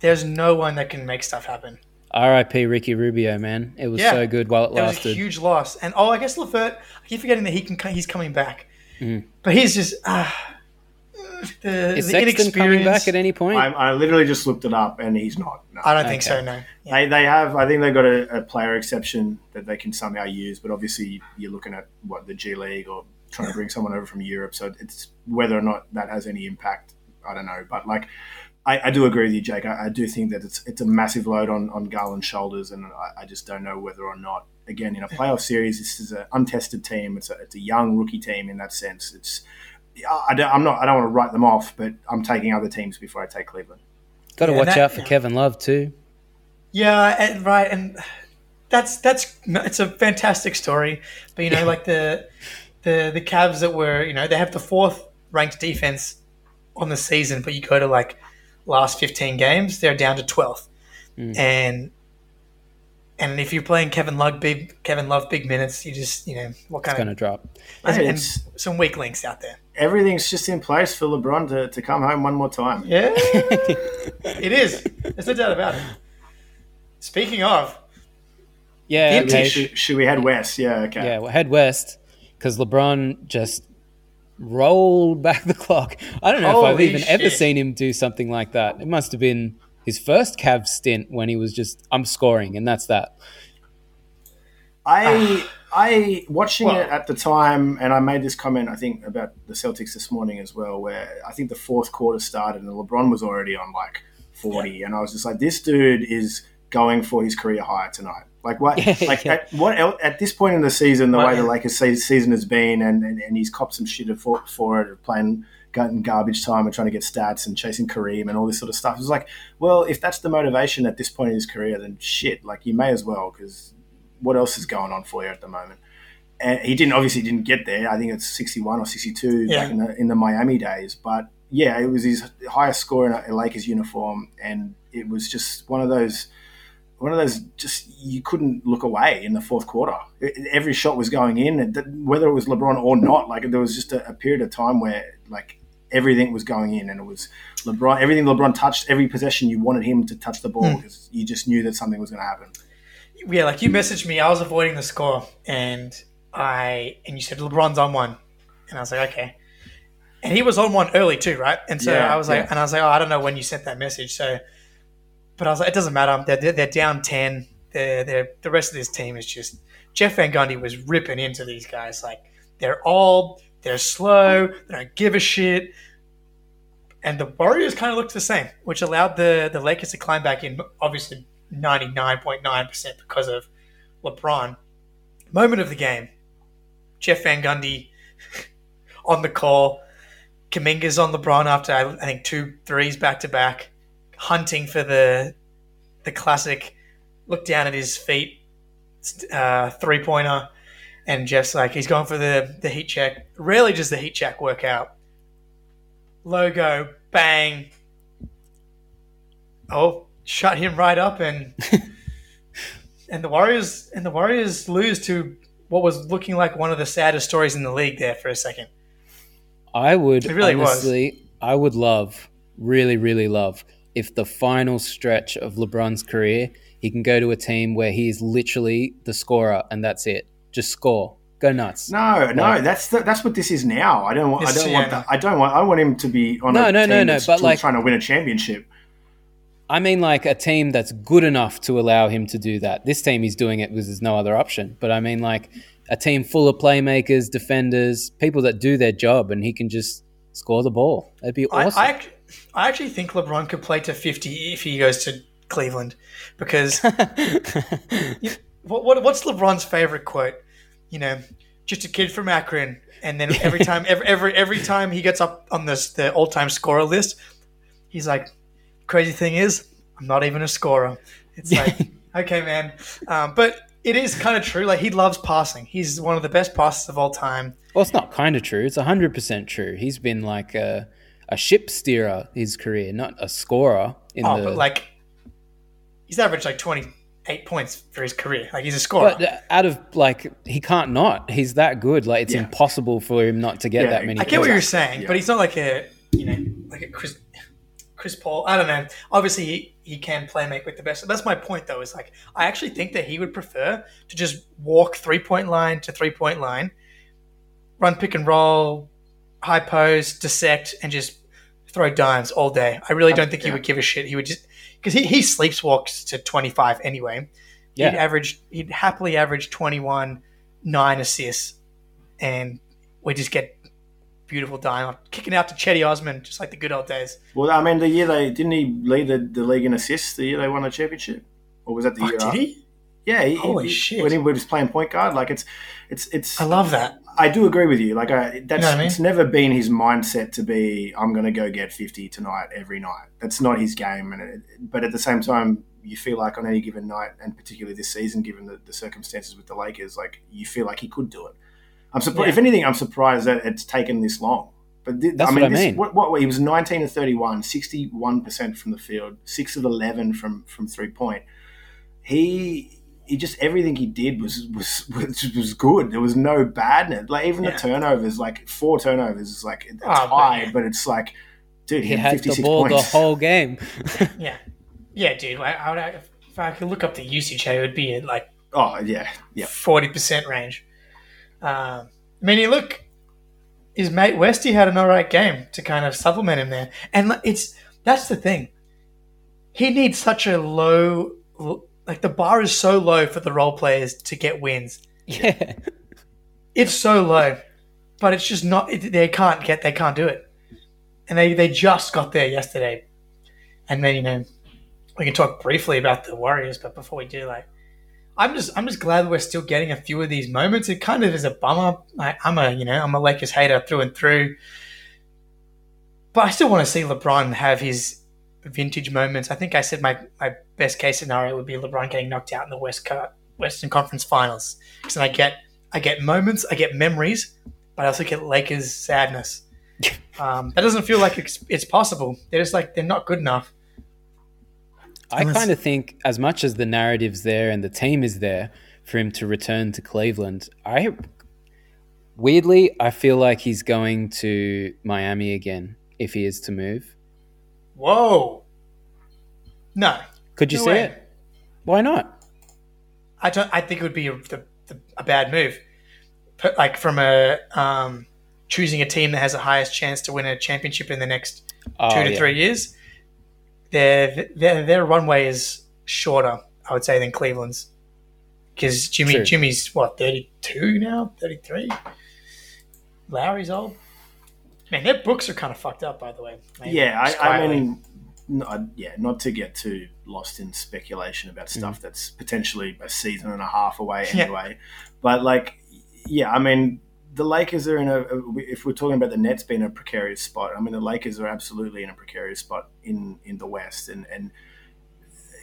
Speaker 2: there's no one that can make stuff happen.
Speaker 1: R.I.P. Ricky Rubio, man. It was
Speaker 2: Yeah.
Speaker 1: so good while it
Speaker 2: That was a
Speaker 1: lasted.
Speaker 2: huge loss. And oh, I guess LeVert. I keep forgetting that he can. He's coming back,
Speaker 1: Mm.
Speaker 2: but he's just ah, the,
Speaker 1: Is
Speaker 2: the
Speaker 1: Sexton coming
Speaker 2: inexperience.
Speaker 1: back at any point?
Speaker 3: I, I literally just looked it up, and he's not. No.
Speaker 2: I don't think so. No. Yeah.
Speaker 3: They, they have, I think they've got a, a player exception that they can somehow use, but obviously you're looking at what the G League or trying to bring someone over from Europe. So it's whether or not that has any impact, I don't know. But like, I, I do agree with you, Jake. I, I do think that it's it's a massive load on, on Garland's shoulders, and I, I just don't know whether or not, again, in a playoff series, this is an untested team. It's a, it's a young rookie team in that sense. It's, I don't, I'm not, I don't want to write them off, but I'm taking other teams before I take Cleveland.
Speaker 1: Got to
Speaker 2: Yeah,
Speaker 1: watch
Speaker 2: that-
Speaker 1: out for. Kevin Love too.
Speaker 2: Yeah, and, right, and that's that's it's a fantastic story. But you know, like the the the Cavs that were, you know, they have the fourth ranked defense on the season, but you go to like last fifteen games, they're down to twelfth,
Speaker 1: Mm.
Speaker 2: and and if you're playing Kevin Love big Kevin Love big minutes, you just you know what
Speaker 1: It's
Speaker 2: kind
Speaker 1: going to
Speaker 2: of
Speaker 1: drop.
Speaker 2: and, and
Speaker 3: it's-
Speaker 2: some weak links out there.
Speaker 3: everything's just in place for LeBron to, to come home one more time.
Speaker 2: Yeah, it is. There's no doubt about it. Speaking of,
Speaker 1: Yeah, okay.
Speaker 3: Should, should we head west? Yeah, okay.
Speaker 1: Yeah, well, head west because LeBron just rolled back the clock. I don't know if I've
Speaker 2: Holy
Speaker 1: even ever seen him do something like that. It must have been his first Cavs stint when he was just, I'm scoring, and that's that.
Speaker 3: I ah. I watching
Speaker 2: Well-
Speaker 3: it at the time, and I made this comment I think about the Celtics this morning as well, where I think the fourth quarter started and LeBron was already on like forty, and I was just like, this dude is going for his career high tonight. Like what? Like
Speaker 1: yeah.
Speaker 3: At, what el- at this point in the season, the
Speaker 2: Well,
Speaker 3: way the. Lakers season has been, and, and, and he's copped some shit for, for it, playing in garbage time and trying to get stats and chasing Kareem and all this sort of stuff. It's like, well, if that's the motivation at this point in his career, then shit, like you may as well because what else is going on for you at the moment? And he didn't obviously didn't get there. I think it's sixty one or sixty two
Speaker 2: Yeah.
Speaker 3: back in the in the Miami days. But yeah, it was his highest score in a Lakers uniform, and it was just one of those one of those just you couldn't look away in the fourth quarter. It- every shot was going in, and whether it was LeBron or not. Like there was just a, a period of time where like everything was going in, and it was LeBron. Everything LeBron touched, every possession you wanted him to touch the ball
Speaker 2: Hmm.
Speaker 3: because you just knew that something was going to happen.
Speaker 2: yeah, like you messaged me, I was avoiding the score, and I and you said LeBron's on one, and I was like, okay, and he was on one early too, right? And so
Speaker 3: Yeah,
Speaker 2: I was like,
Speaker 3: yeah.
Speaker 2: and I was like, oh, I don't know when you sent that message, so, but I was like, it doesn't matter. They're, they're, down ten. They're, they're the rest of this team is just Jeff Van Gundy was ripping into these guys like they're all they're slow, they don't give a shit. And the Warriors kind of looked the same, which allowed the, the Lakers to climb back in, obviously 99.9% because of LeBron. Moment of the game Jeff Van Gundy on the call. Kuminga's on LeBron after, I think, two threes back to back, hunting for the the classic look down at his feet uh, three pointer. And Jeff's like, he's going for the, the heat check. Rarely does the heat check work out. Logo, bang. Oh, shut him right up and and the Warriors and the Warriors lose to what was looking like one of the saddest stories in the league there for a second.
Speaker 1: I would
Speaker 2: It really was.
Speaker 1: I would love, really, really love, if the final stretch of LeBron's career, he can go to a team where he is literally the scorer and that's it. Just score, go nuts.
Speaker 3: No, no,
Speaker 1: Like-
Speaker 3: that's the, that's what this is now. I don't want. I don't
Speaker 2: yeah,
Speaker 3: want that. I don't want. I want him to be on
Speaker 1: No,
Speaker 3: a
Speaker 1: no,
Speaker 3: team
Speaker 1: no, no,
Speaker 3: that's
Speaker 1: but like-
Speaker 3: trying to win a championship.
Speaker 1: I mean, like a team that's good enough to allow him to do that. This team, he's doing it because there's no other option. But I mean, like a team full of playmakers, defenders, people that do their job, and he can just score the ball. That'd be awesome.
Speaker 2: I, I, I actually think LeBron could play to 50 if he goes to Cleveland because what, what, what's LeBron's favorite quote? you know, just a kid from Akron. And then every time, every, every every time he gets up on this the all time scorer list, he's like, "Crazy thing is, I'm not even a scorer." It's like, okay, man. Um, but it is kind of true. Like he loves passing. He's one of the best passers of all time.
Speaker 1: Well, it's not kind of true. It's hundred percent true. He's been like a, a ship steerer his career, not a scorer. In
Speaker 2: Oh,
Speaker 1: the,
Speaker 2: but like he's averaged like 28 points for his career. Like he's a scorer.
Speaker 1: but uh, out of like he can't not. He's that good. Like it's
Speaker 3: Yeah.
Speaker 1: impossible for him not to get
Speaker 3: Yeah,
Speaker 1: that many.
Speaker 2: I get what you're saying,
Speaker 3: Yeah.
Speaker 2: but he's not like a you know like a Chris Chris Paul. I don't know. Obviously, he, he can play make with the best. That's my point, though. Is like I actually think that he would prefer to just walk three point line to three point line, run pick and roll, high post, dissect, and just throw dimes all day. I really don't think he
Speaker 3: Yeah.
Speaker 2: would give a shit. He would just because he, he sleepwalks to 25 anyway.
Speaker 1: Yeah.
Speaker 2: He'd average he'd happily average 21, nine assists, and we just get beautiful dime kicking out to Cedi Osman, just like the good old days.
Speaker 3: Well, I mean, the year they didn't he lead the, the league in assists the year they won the championship, or was that the
Speaker 2: Oh,
Speaker 3: year?
Speaker 2: did
Speaker 3: after?
Speaker 2: he?
Speaker 3: Yeah, he,
Speaker 2: Holy
Speaker 3: he-
Speaker 2: shit.
Speaker 3: When he was playing point guard, like it's, it's, it's.
Speaker 2: I love that.
Speaker 3: I do agree with you. Like, I, that's
Speaker 2: know I mean?
Speaker 3: it's never been his mindset to be. I'm going to go get 50 tonight every night. That's not his game. And it, but at the same time, you feel like on any given night, and particularly this season, given the, the circumstances with the Lakers, like you feel like he could do it. I'm surprised.
Speaker 2: Yeah.
Speaker 3: If anything, I'm surprised that it's taken this long. But thi-
Speaker 1: That's
Speaker 3: I mean,
Speaker 1: what I
Speaker 3: this,
Speaker 1: mean.
Speaker 3: What, what he was 19 to 31, 61 percent from the field, six of 11 from from three point. He he just everything he did was was was, was good. There was no badness. Like even
Speaker 2: Yeah.
Speaker 3: the turnovers, like four turnovers is like it's
Speaker 2: Oh, but
Speaker 3: high,
Speaker 2: yeah.
Speaker 3: but it's like, dude, he,
Speaker 1: He
Speaker 3: had
Speaker 1: had
Speaker 3: 56
Speaker 1: the ball
Speaker 3: points.
Speaker 1: the whole game.
Speaker 2: Yeah, yeah, dude. I, I would, if I could look up the usage, it would be at like
Speaker 3: oh yeah, yeah.
Speaker 2: forty percent range. Um, I mean, you look, his mate Westy had an alright game to kind of supplement him there, and it's that's the thing. He needs such a low, like the bar is so low for the role players to get wins.
Speaker 1: Yeah.
Speaker 2: It's so low, but it's just not. It, they can't get. They can't do it, and they they just got there yesterday. And then you know, we can talk briefly about the Warriors, but before we do, like, I'm just I'm just glad we're still getting a few of these moments. It kind of is a bummer. I'm a you know I'm a Lakers hater through and through, but I still want to see LeBron have his vintage moments. I think I said my my best case scenario would be LeBron getting knocked out in the West Co- Western Conference Finals because then I get I get moments, I get memories, but I also get Lakers sadness. Um, that doesn't feel like it's, it's possible. They're just like they're not good enough.
Speaker 1: I
Speaker 2: Unless-
Speaker 1: kind of think, as much as the narrative's there and the team is there for him to return to Cleveland, I weirdly I feel like he's going to Miami again if he is to move.
Speaker 2: Whoa, no,
Speaker 1: Could you
Speaker 2: No
Speaker 1: see
Speaker 2: way.
Speaker 1: it? Why not?
Speaker 2: I don't. I think it would be a, a bad move. But like from a um, choosing a team that has the highest chance to win a championship in the next
Speaker 1: Oh,
Speaker 2: two to
Speaker 1: yeah.
Speaker 2: three years, their, their their runway is shorter, I would say, than Cleveland's. Because Jimmy
Speaker 1: True.
Speaker 2: Jimmy's what thirty two now, thirty three. Lowry's old. Man, their books are kind of fucked up, by the way. Maybe.
Speaker 3: Yeah, I, I mean, no, uh, yeah, not to get too lost in speculation about mm. stuff that's potentially a season and a half away
Speaker 2: Yeah.
Speaker 3: anyway. But like, yeah, I mean, the Lakers are in a. Uh, if we're talking about the Nets being a precarious spot, I mean, the Lakers are absolutely in a precarious spot in in the West, and and.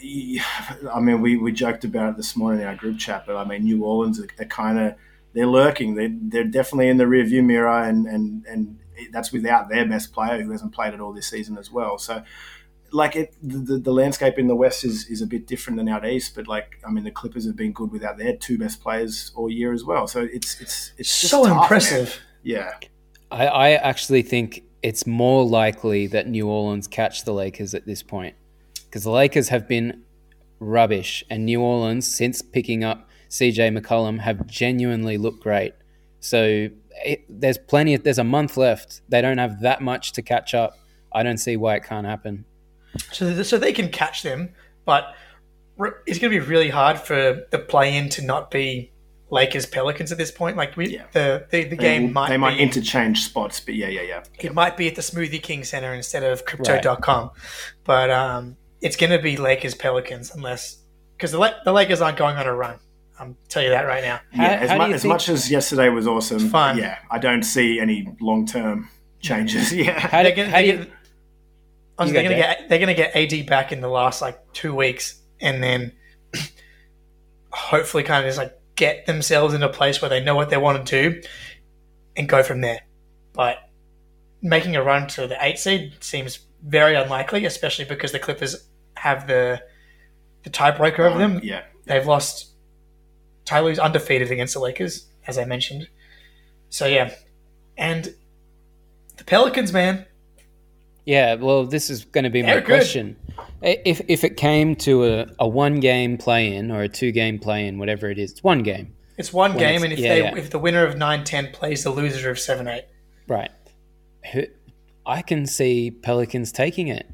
Speaker 3: I mean, we, we joked about it this morning in our group chat, but I mean, New Orleans are, are kind of they're lurking. They they're definitely in the rearview mirror, and and and that's without their best player who hasn't played at all this season as well. So, like it, the, the landscape in the West is, is a bit different than out East. But like, I mean, the Clippers have been good without their two best players all year as well. So it's it's it's just
Speaker 2: so
Speaker 3: tough, man.
Speaker 2: impressive.
Speaker 3: Yeah,
Speaker 1: I, I actually think it's more likely that New Orleans catch the Lakers at this point because the Lakers have been rubbish, and New Orleans, since picking up CJ McCollum, have genuinely looked great. So it, there's plenty. Of, there's a month left. They don't have that much to catch up. I don't see why it can't happen.
Speaker 2: So, so they can catch them, but it's going to be really hard for the play-in to not be Lakers Pelicans at this point. Like we,
Speaker 3: Yeah.
Speaker 2: the, the the game
Speaker 3: will-
Speaker 2: might
Speaker 3: they might
Speaker 2: be,
Speaker 3: interchange spots, but yeah, yeah, yeah.
Speaker 2: it might be at the Smoothie King Center instead of Crypto.com, but um, it's going to be Lakers Pelicans unless because the La- the Lakers aren't going on a run. I'm tell you that right now.
Speaker 1: How-
Speaker 3: yeah, as,
Speaker 1: how do
Speaker 3: mu-
Speaker 1: you
Speaker 3: as
Speaker 1: think-
Speaker 3: much as yesterday was awesome,
Speaker 2: fun.
Speaker 3: yeah, I don't see any long term changes. Yeah,
Speaker 1: How,
Speaker 2: They're
Speaker 1: do,
Speaker 2: gonna,
Speaker 1: how do
Speaker 2: they're
Speaker 1: you,
Speaker 2: gonna-
Speaker 1: You
Speaker 2: they're gonna get they're gonna get AD back in the last like two weeks, and then hopefully kind of just like get themselves in a place where they know what they want to do, and go from there. But making a run to the eight seed seems very unlikely, especially because the Clippers have the the tiebreaker over uh, them.
Speaker 3: yeah,
Speaker 2: They've lost. Tyler's undefeated against the Lakers, as I mentioned. So yeah, and the Pelicans, man,
Speaker 1: yeah, well, this is going to be my question. If, if it came to a, a one game play in or a two game play in, whatever it is, it's one game.
Speaker 2: it's one
Speaker 1: When
Speaker 2: game,
Speaker 1: it's-
Speaker 2: and if
Speaker 1: yeah,
Speaker 2: they
Speaker 1: yeah.
Speaker 2: if the winner of 9-10 plays the loser of seven eight,
Speaker 1: Right. I can see Pelicans taking it.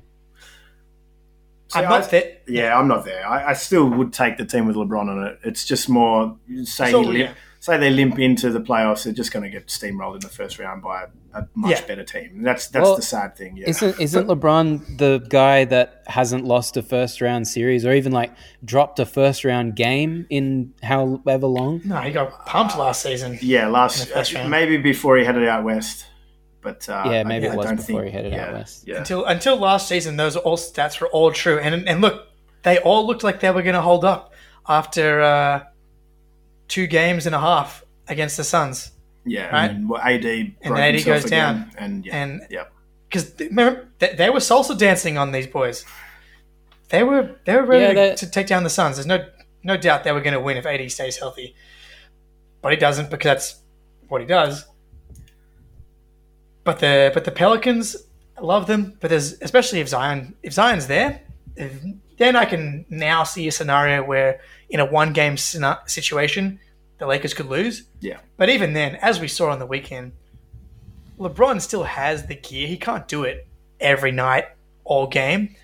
Speaker 3: So
Speaker 2: I'm
Speaker 3: I-
Speaker 2: not there.
Speaker 3: yeah, I'm not there. I, I still would take the team with LeBron on it. It's just more say
Speaker 2: So,
Speaker 3: limp,
Speaker 2: yeah.
Speaker 3: say they limp into the playoffs, they're just going to get steamrolled in the first round by a, a much
Speaker 2: Yeah.
Speaker 3: better team. That's that's
Speaker 1: Well,
Speaker 3: the sad thing. Yeah,
Speaker 1: Isn't isn't LeBron the guy that hasn't lost a first round series or even like dropped a first round game in however long?
Speaker 2: No, he got pumped last season.
Speaker 3: yeah, last
Speaker 2: in the first round.
Speaker 3: maybe before he headed out west, but uh,
Speaker 1: Yeah, maybe
Speaker 3: I,
Speaker 1: it was
Speaker 3: I don't
Speaker 1: before
Speaker 3: think-
Speaker 1: he headed out
Speaker 3: yeah,
Speaker 1: west.
Speaker 3: Yeah,
Speaker 2: Until until last season, those all stats were all true, and and look, they all looked like they were going to hold up after uh, two games and a half against the Suns.
Speaker 3: yeah.
Speaker 2: Right?
Speaker 3: And AD
Speaker 2: then
Speaker 3: broke
Speaker 2: AD goes
Speaker 3: again,
Speaker 2: down.
Speaker 3: and yeah,
Speaker 2: And
Speaker 3: yeah.
Speaker 2: because remember they, they were salsa dancing on these boys. They were they were ready
Speaker 1: Yeah,
Speaker 2: to,
Speaker 1: that-
Speaker 2: to take down the Suns. There's no no doubt they were going to win if AD stays healthy, but he doesn't because that's what he does. But the but the Pelicans I love them, but there's especially if Zion if Zion's there, if, then I can now see a scenario where in a one game situation the Lakers could lose.
Speaker 3: Yeah.
Speaker 2: But even then, as we saw on the weekend, LeBron still has the gear. He can't do it every night, all game,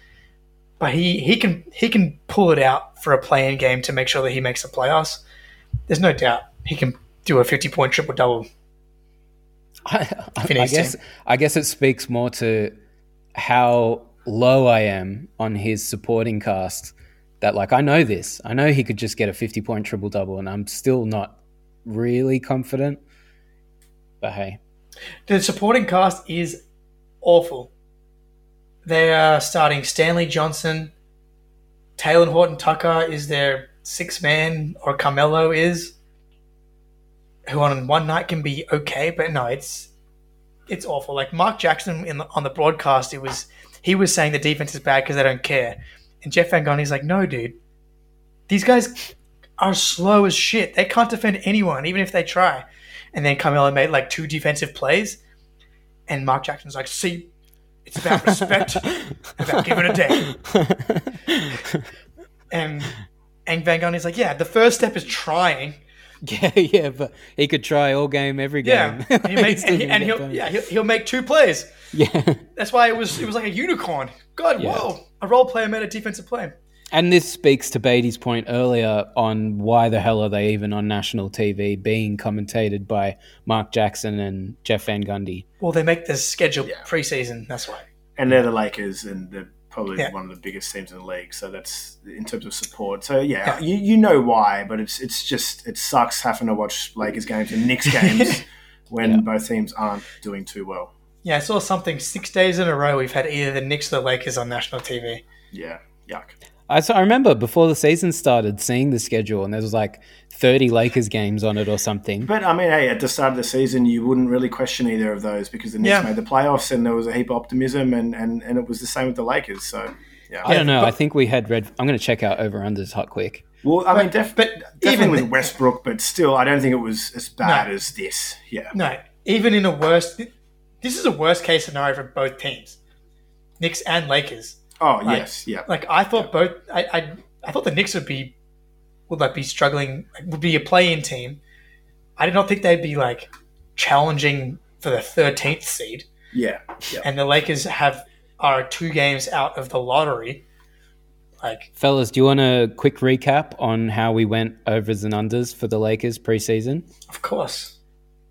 Speaker 2: but he he can he can pull it out for a play-in game to make sure that he makes the playoffs. There's no doubt he can do a 50 point triple double.
Speaker 1: I, I, I guess. I guess it speaks more to how low I am on his supporting cast. That like I know this, I know he could just get a fifty point triple double, and I'm still not really confident. But hey,
Speaker 2: The supporting cast is awful. They are starting Stanley Johnson, Talen Horton Tucker is their six man, or Carmelo is, who on one night can be okay, but no, it's it's awful. Like Mark Jackson in the, on the broadcast, it was he was saying the defense is bad because they don't care, and Jeff Van Gundy's like, no, dude, these guys are slow as shit. They can't defend anyone, even if they try. And then Carmelo made like two defensive plays, and Mark Jackson's like, see, it's about respect, about giving a damn. And and Van Gundy's like, yeah, the first step is trying.
Speaker 1: yeah, yeah, but he could try all game, every game.
Speaker 2: Yeah, he makes,
Speaker 1: He's
Speaker 2: and, he, and he'll
Speaker 1: burned.
Speaker 2: yeah he'll, he'll make two plays.
Speaker 1: yeah.
Speaker 2: That's why it was it was like a unicorn. God,
Speaker 1: Yeah.
Speaker 2: whoa, a role player made a defensive play.
Speaker 1: And this speaks to Beatty's point earlier on why the hell are they even on national TV being commentated by Mark Jackson and Jeff Van Gundy?
Speaker 2: Well, they make the schedule
Speaker 3: Yeah.
Speaker 2: preseason. That's why.
Speaker 3: and they're the Lakers, and they're probably
Speaker 2: Yeah.
Speaker 3: one of the biggest teams in the league. So that's in terms of support. So yeah,
Speaker 2: Yeah.
Speaker 3: You, you know why, but it's it's just it sucks having to watch Lakers games and Knicks games when
Speaker 1: Yeah.
Speaker 3: both teams aren't doing too well.
Speaker 2: Yeah, I saw something six days in a row. We've had either the Knicks or the Lakers on national TV.
Speaker 3: Yeah, yuck.
Speaker 1: I, so I remember before the season started seeing the schedule and there was like 30 Lakers games on it or something.
Speaker 3: But I mean, hey, at the start of the season, you wouldn't really question either of those because the Knicks
Speaker 2: Yeah.
Speaker 3: made the playoffs, and there was a heap of optimism, and, and, and it was the same with the Lakers. So yeah,
Speaker 1: I don't know.
Speaker 2: but-
Speaker 1: I think we had red. I'm going to check out over unders hot quick.
Speaker 3: Well, I mean, def-
Speaker 2: but
Speaker 3: definitely
Speaker 2: even
Speaker 3: with
Speaker 2: the-
Speaker 3: Westbrook, but still, I don't think it was as bad
Speaker 2: No.
Speaker 3: as this. Yeah,
Speaker 2: No, even in a worst, this is a worst case scenario for both teams, Knicks and Lakers.
Speaker 3: Oh
Speaker 2: Like-
Speaker 3: yes, yeah.
Speaker 2: Like I thought both, I, I, I thought the Knicks would be, would like be struggling, would be a play-in team. I did not think they'd be like challenging for the thirteenth seed,
Speaker 3: Yeah, yeah.
Speaker 2: and the Lakers have are two games out of the lottery. Like
Speaker 1: Fellas, do you want a quick recap on how we went overs and unders for the Lakers preseason?
Speaker 2: Of course.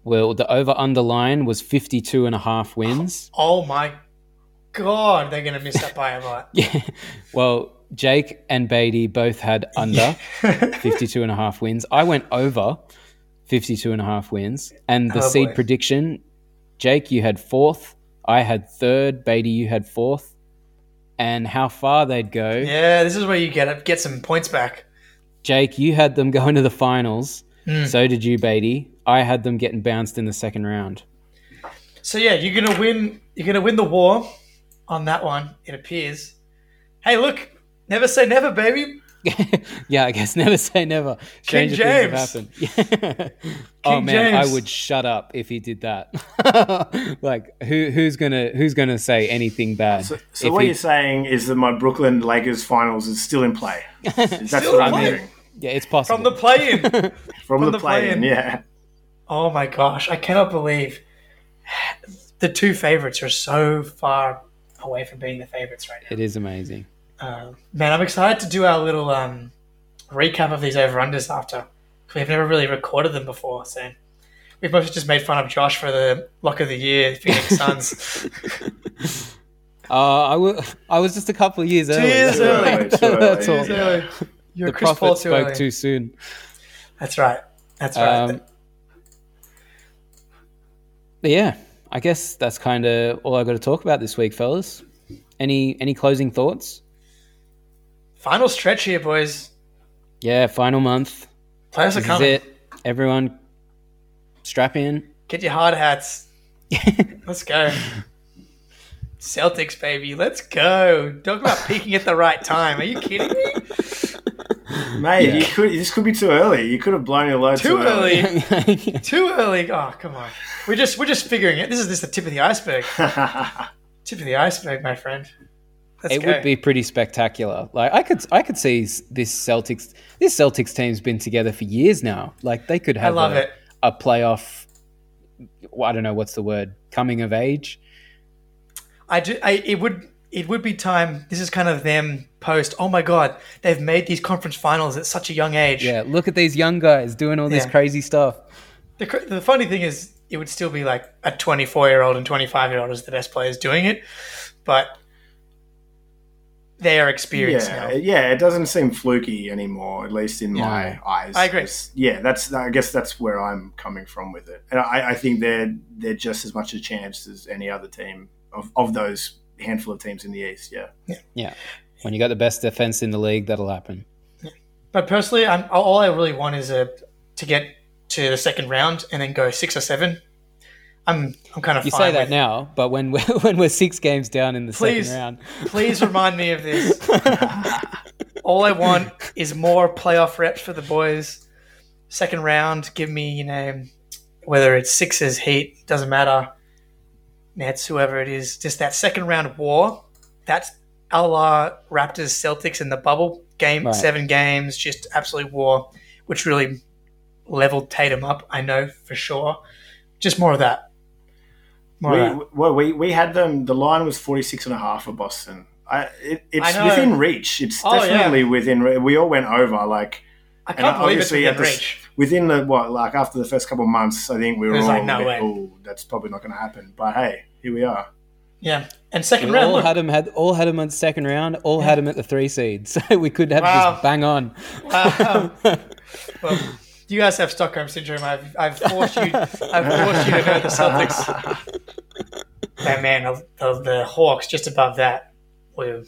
Speaker 1: Well, the over under line was 52 and a half wins.
Speaker 2: Oh my god, they're gonna miss that by a lot.
Speaker 1: Yeah. Well, Jake and Beatty both had under 52 and a half wins. I went over 52 and a half wins. And the
Speaker 2: Oh,
Speaker 1: seed
Speaker 2: boy.
Speaker 1: prediction, Jake, you had fourth. I had third. Beatty, you had fourth. And how far they'd go,
Speaker 2: Yeah, this is where you get get some points back.
Speaker 1: Jake, you had them going to the finals.
Speaker 2: Hmm.
Speaker 1: So did you, Beatty. I had them getting bounced in the second round.
Speaker 2: So yeah, you're gonna win. You're gonna win the war on that one. It appears. Hey, look! Never say never, baby.
Speaker 1: yeah, I guess never say never. Stranger
Speaker 2: James.
Speaker 1: things have happened. oh man,
Speaker 2: James.
Speaker 1: I would shut up if he did that. like who who's gonna who's gonna say anything bad?
Speaker 3: So, so
Speaker 1: if
Speaker 3: what
Speaker 1: he-
Speaker 3: you're saying is that my Brooklyn Lakers finals is still in play. That's
Speaker 2: Still
Speaker 3: what I'm
Speaker 2: play?
Speaker 3: hearing
Speaker 1: yeah, it's possible.
Speaker 2: From the play-in.
Speaker 3: from,
Speaker 2: From
Speaker 3: the,
Speaker 2: the
Speaker 3: play-in.
Speaker 2: play-in.
Speaker 3: Yeah,
Speaker 2: oh my gosh, I cannot believe the two favorites are so far away from being the favorites right now.
Speaker 1: it is amazing.
Speaker 2: Uh, man, I'm excited to do our little um, recap of these over unders after. We've never really recorded them before, so we've mostly just made fun of Josh for the lock of the year, Phoenix Suns.
Speaker 1: Uh, I wa- I was just a couple of years early.
Speaker 2: years
Speaker 1: That's
Speaker 2: early.
Speaker 1: all.
Speaker 3: Early,
Speaker 1: That's
Speaker 3: too
Speaker 1: all.
Speaker 3: early.
Speaker 2: Early. You're
Speaker 1: The
Speaker 2: Chris Paul
Speaker 1: prophet
Speaker 2: too
Speaker 1: spoke
Speaker 2: early.
Speaker 1: too soon.
Speaker 2: That's right. That's right.
Speaker 1: Um, yeah, I guess that's kind of all I got to talk about this week, fellas. Any any closing thoughts?
Speaker 2: Final stretch here, boys.
Speaker 1: Yeah, final month.
Speaker 2: Are
Speaker 1: This is
Speaker 2: coming.
Speaker 1: it. Everyone, strap in.
Speaker 2: Get your hard hats. Let's go. Celtics, baby. Let's go. Talk about peaking at the right time. Are you kidding me?
Speaker 3: mate,
Speaker 1: Yeah.
Speaker 3: you could. This could be too early. You could have blown your load
Speaker 2: Too
Speaker 3: too, early.
Speaker 2: early. Too early. Oh, come on. We're just we're just figuring it. This is just the tip of the iceberg. Tip of the iceberg, my friend. Let's
Speaker 1: it
Speaker 2: go.
Speaker 1: would be pretty spectacular. Like I could, I could see this Celtics. This Celtics team's been together for years now. Like they could have.
Speaker 2: I
Speaker 1: have
Speaker 2: love
Speaker 1: a,
Speaker 2: it.
Speaker 1: a playoff. well, I don't know what's the word. Coming of age.
Speaker 2: I do. I, it would. It would be time. This is kind of them post. Oh my god, they've made these conference finals at such a young age.
Speaker 1: Yeah, look at these young guys doing all this
Speaker 2: Yeah.
Speaker 1: crazy stuff.
Speaker 2: The, the funny thing is, it would still be like a 24 year old and 25 year old is the best players doing it, but they are experienced
Speaker 3: yeah,
Speaker 2: now.
Speaker 3: yeah. It doesn't seem fluky anymore, at least in
Speaker 1: Yeah.
Speaker 3: my eyes.
Speaker 2: I agree.
Speaker 3: It's- yeah, that's. I guess that's where I'm coming from with it, and I, I think they're they're just as much a chance as any other team of, of those handful of teams in the East. Yeah.
Speaker 1: Yeah, when you got the best defense in the league, that'll happen.
Speaker 2: But personally, I'm, all I really want is a, to get to the second round and then go six or seven. I'm I'm kind of
Speaker 1: You say that now, but when we're when we're six games down in the
Speaker 2: Please.
Speaker 1: second round,
Speaker 2: Please remind me of this. all I want is more playoff reps for the boys. Second round, give me you know whether it's sixes, Heat, doesn't matter. Nets, whoever it is, just that second round war. That's a la Raptors, Celtics in the bubble game,
Speaker 1: Right.
Speaker 2: seven games, just absolute war, which really leveled Tatum up. I know for sure. Just more of that. More of
Speaker 3: We,
Speaker 2: that.
Speaker 3: well, we we had them. The line was 46 and a half for Boston. I, it, it's
Speaker 2: I
Speaker 3: within reach. It's
Speaker 2: Oh, yeah.
Speaker 3: definitely within. re- We all went over like
Speaker 2: I
Speaker 3: and
Speaker 2: can't believe it's
Speaker 3: obviously
Speaker 2: within
Speaker 3: the
Speaker 2: reach.
Speaker 3: within the what like after the first couple of months. I think we were all
Speaker 2: like, no
Speaker 3: bit,
Speaker 2: way.
Speaker 3: "Oh, that's probably not going to happen. But hey, here we are.
Speaker 2: Yeah, and second
Speaker 1: we
Speaker 2: round.
Speaker 1: all
Speaker 2: look,
Speaker 1: had him had all had him at the second round, all had him at the three seed, so we could have
Speaker 2: Wow.
Speaker 1: just bang on.
Speaker 2: Wow. well, you guys have Stockholm syndrome. I've, I've forced you. I've forced you to know the Celtics. And man, the, the, the Hawks just above that. Were,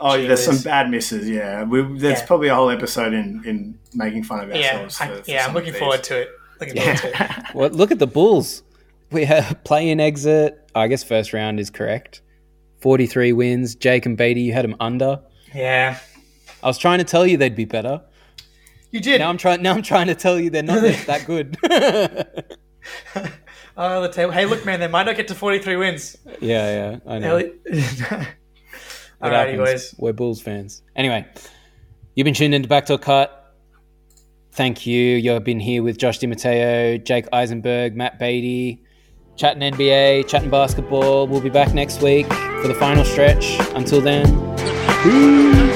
Speaker 3: Oh, yeah, there's some bad misses. Yeah, we, there's
Speaker 2: Yeah.
Speaker 3: probably a whole episode in, in making fun of
Speaker 2: yeah,
Speaker 3: ourselves.
Speaker 2: I,
Speaker 3: for- for
Speaker 2: yeah. I'm looking forward to it. Looking forward to it.
Speaker 1: Well, look at the Bulls. We have play in exit. I guess first round is correct. Forty three wins. Jake and Beatty, you had them under.
Speaker 2: Yeah,
Speaker 1: I was trying to tell you they'd be better.
Speaker 2: you did.
Speaker 1: Now I'm trying. Now I'm trying to tell you they're not that good.
Speaker 2: oh, the table. Hey, look, man, they might not get to 43 wins.
Speaker 1: yeah, yeah, I know.
Speaker 2: Alrighty,
Speaker 1: happens.
Speaker 2: boys.
Speaker 1: We're Bulls fans. Anyway, you've been tuned into Backdoor Cut. Thank you. You've been here with Josh DiMatteo, Jake Eisenberg, Matt Beatty, chatting NBA, chatting basketball. We'll be back next week for the final stretch. Until then, peace.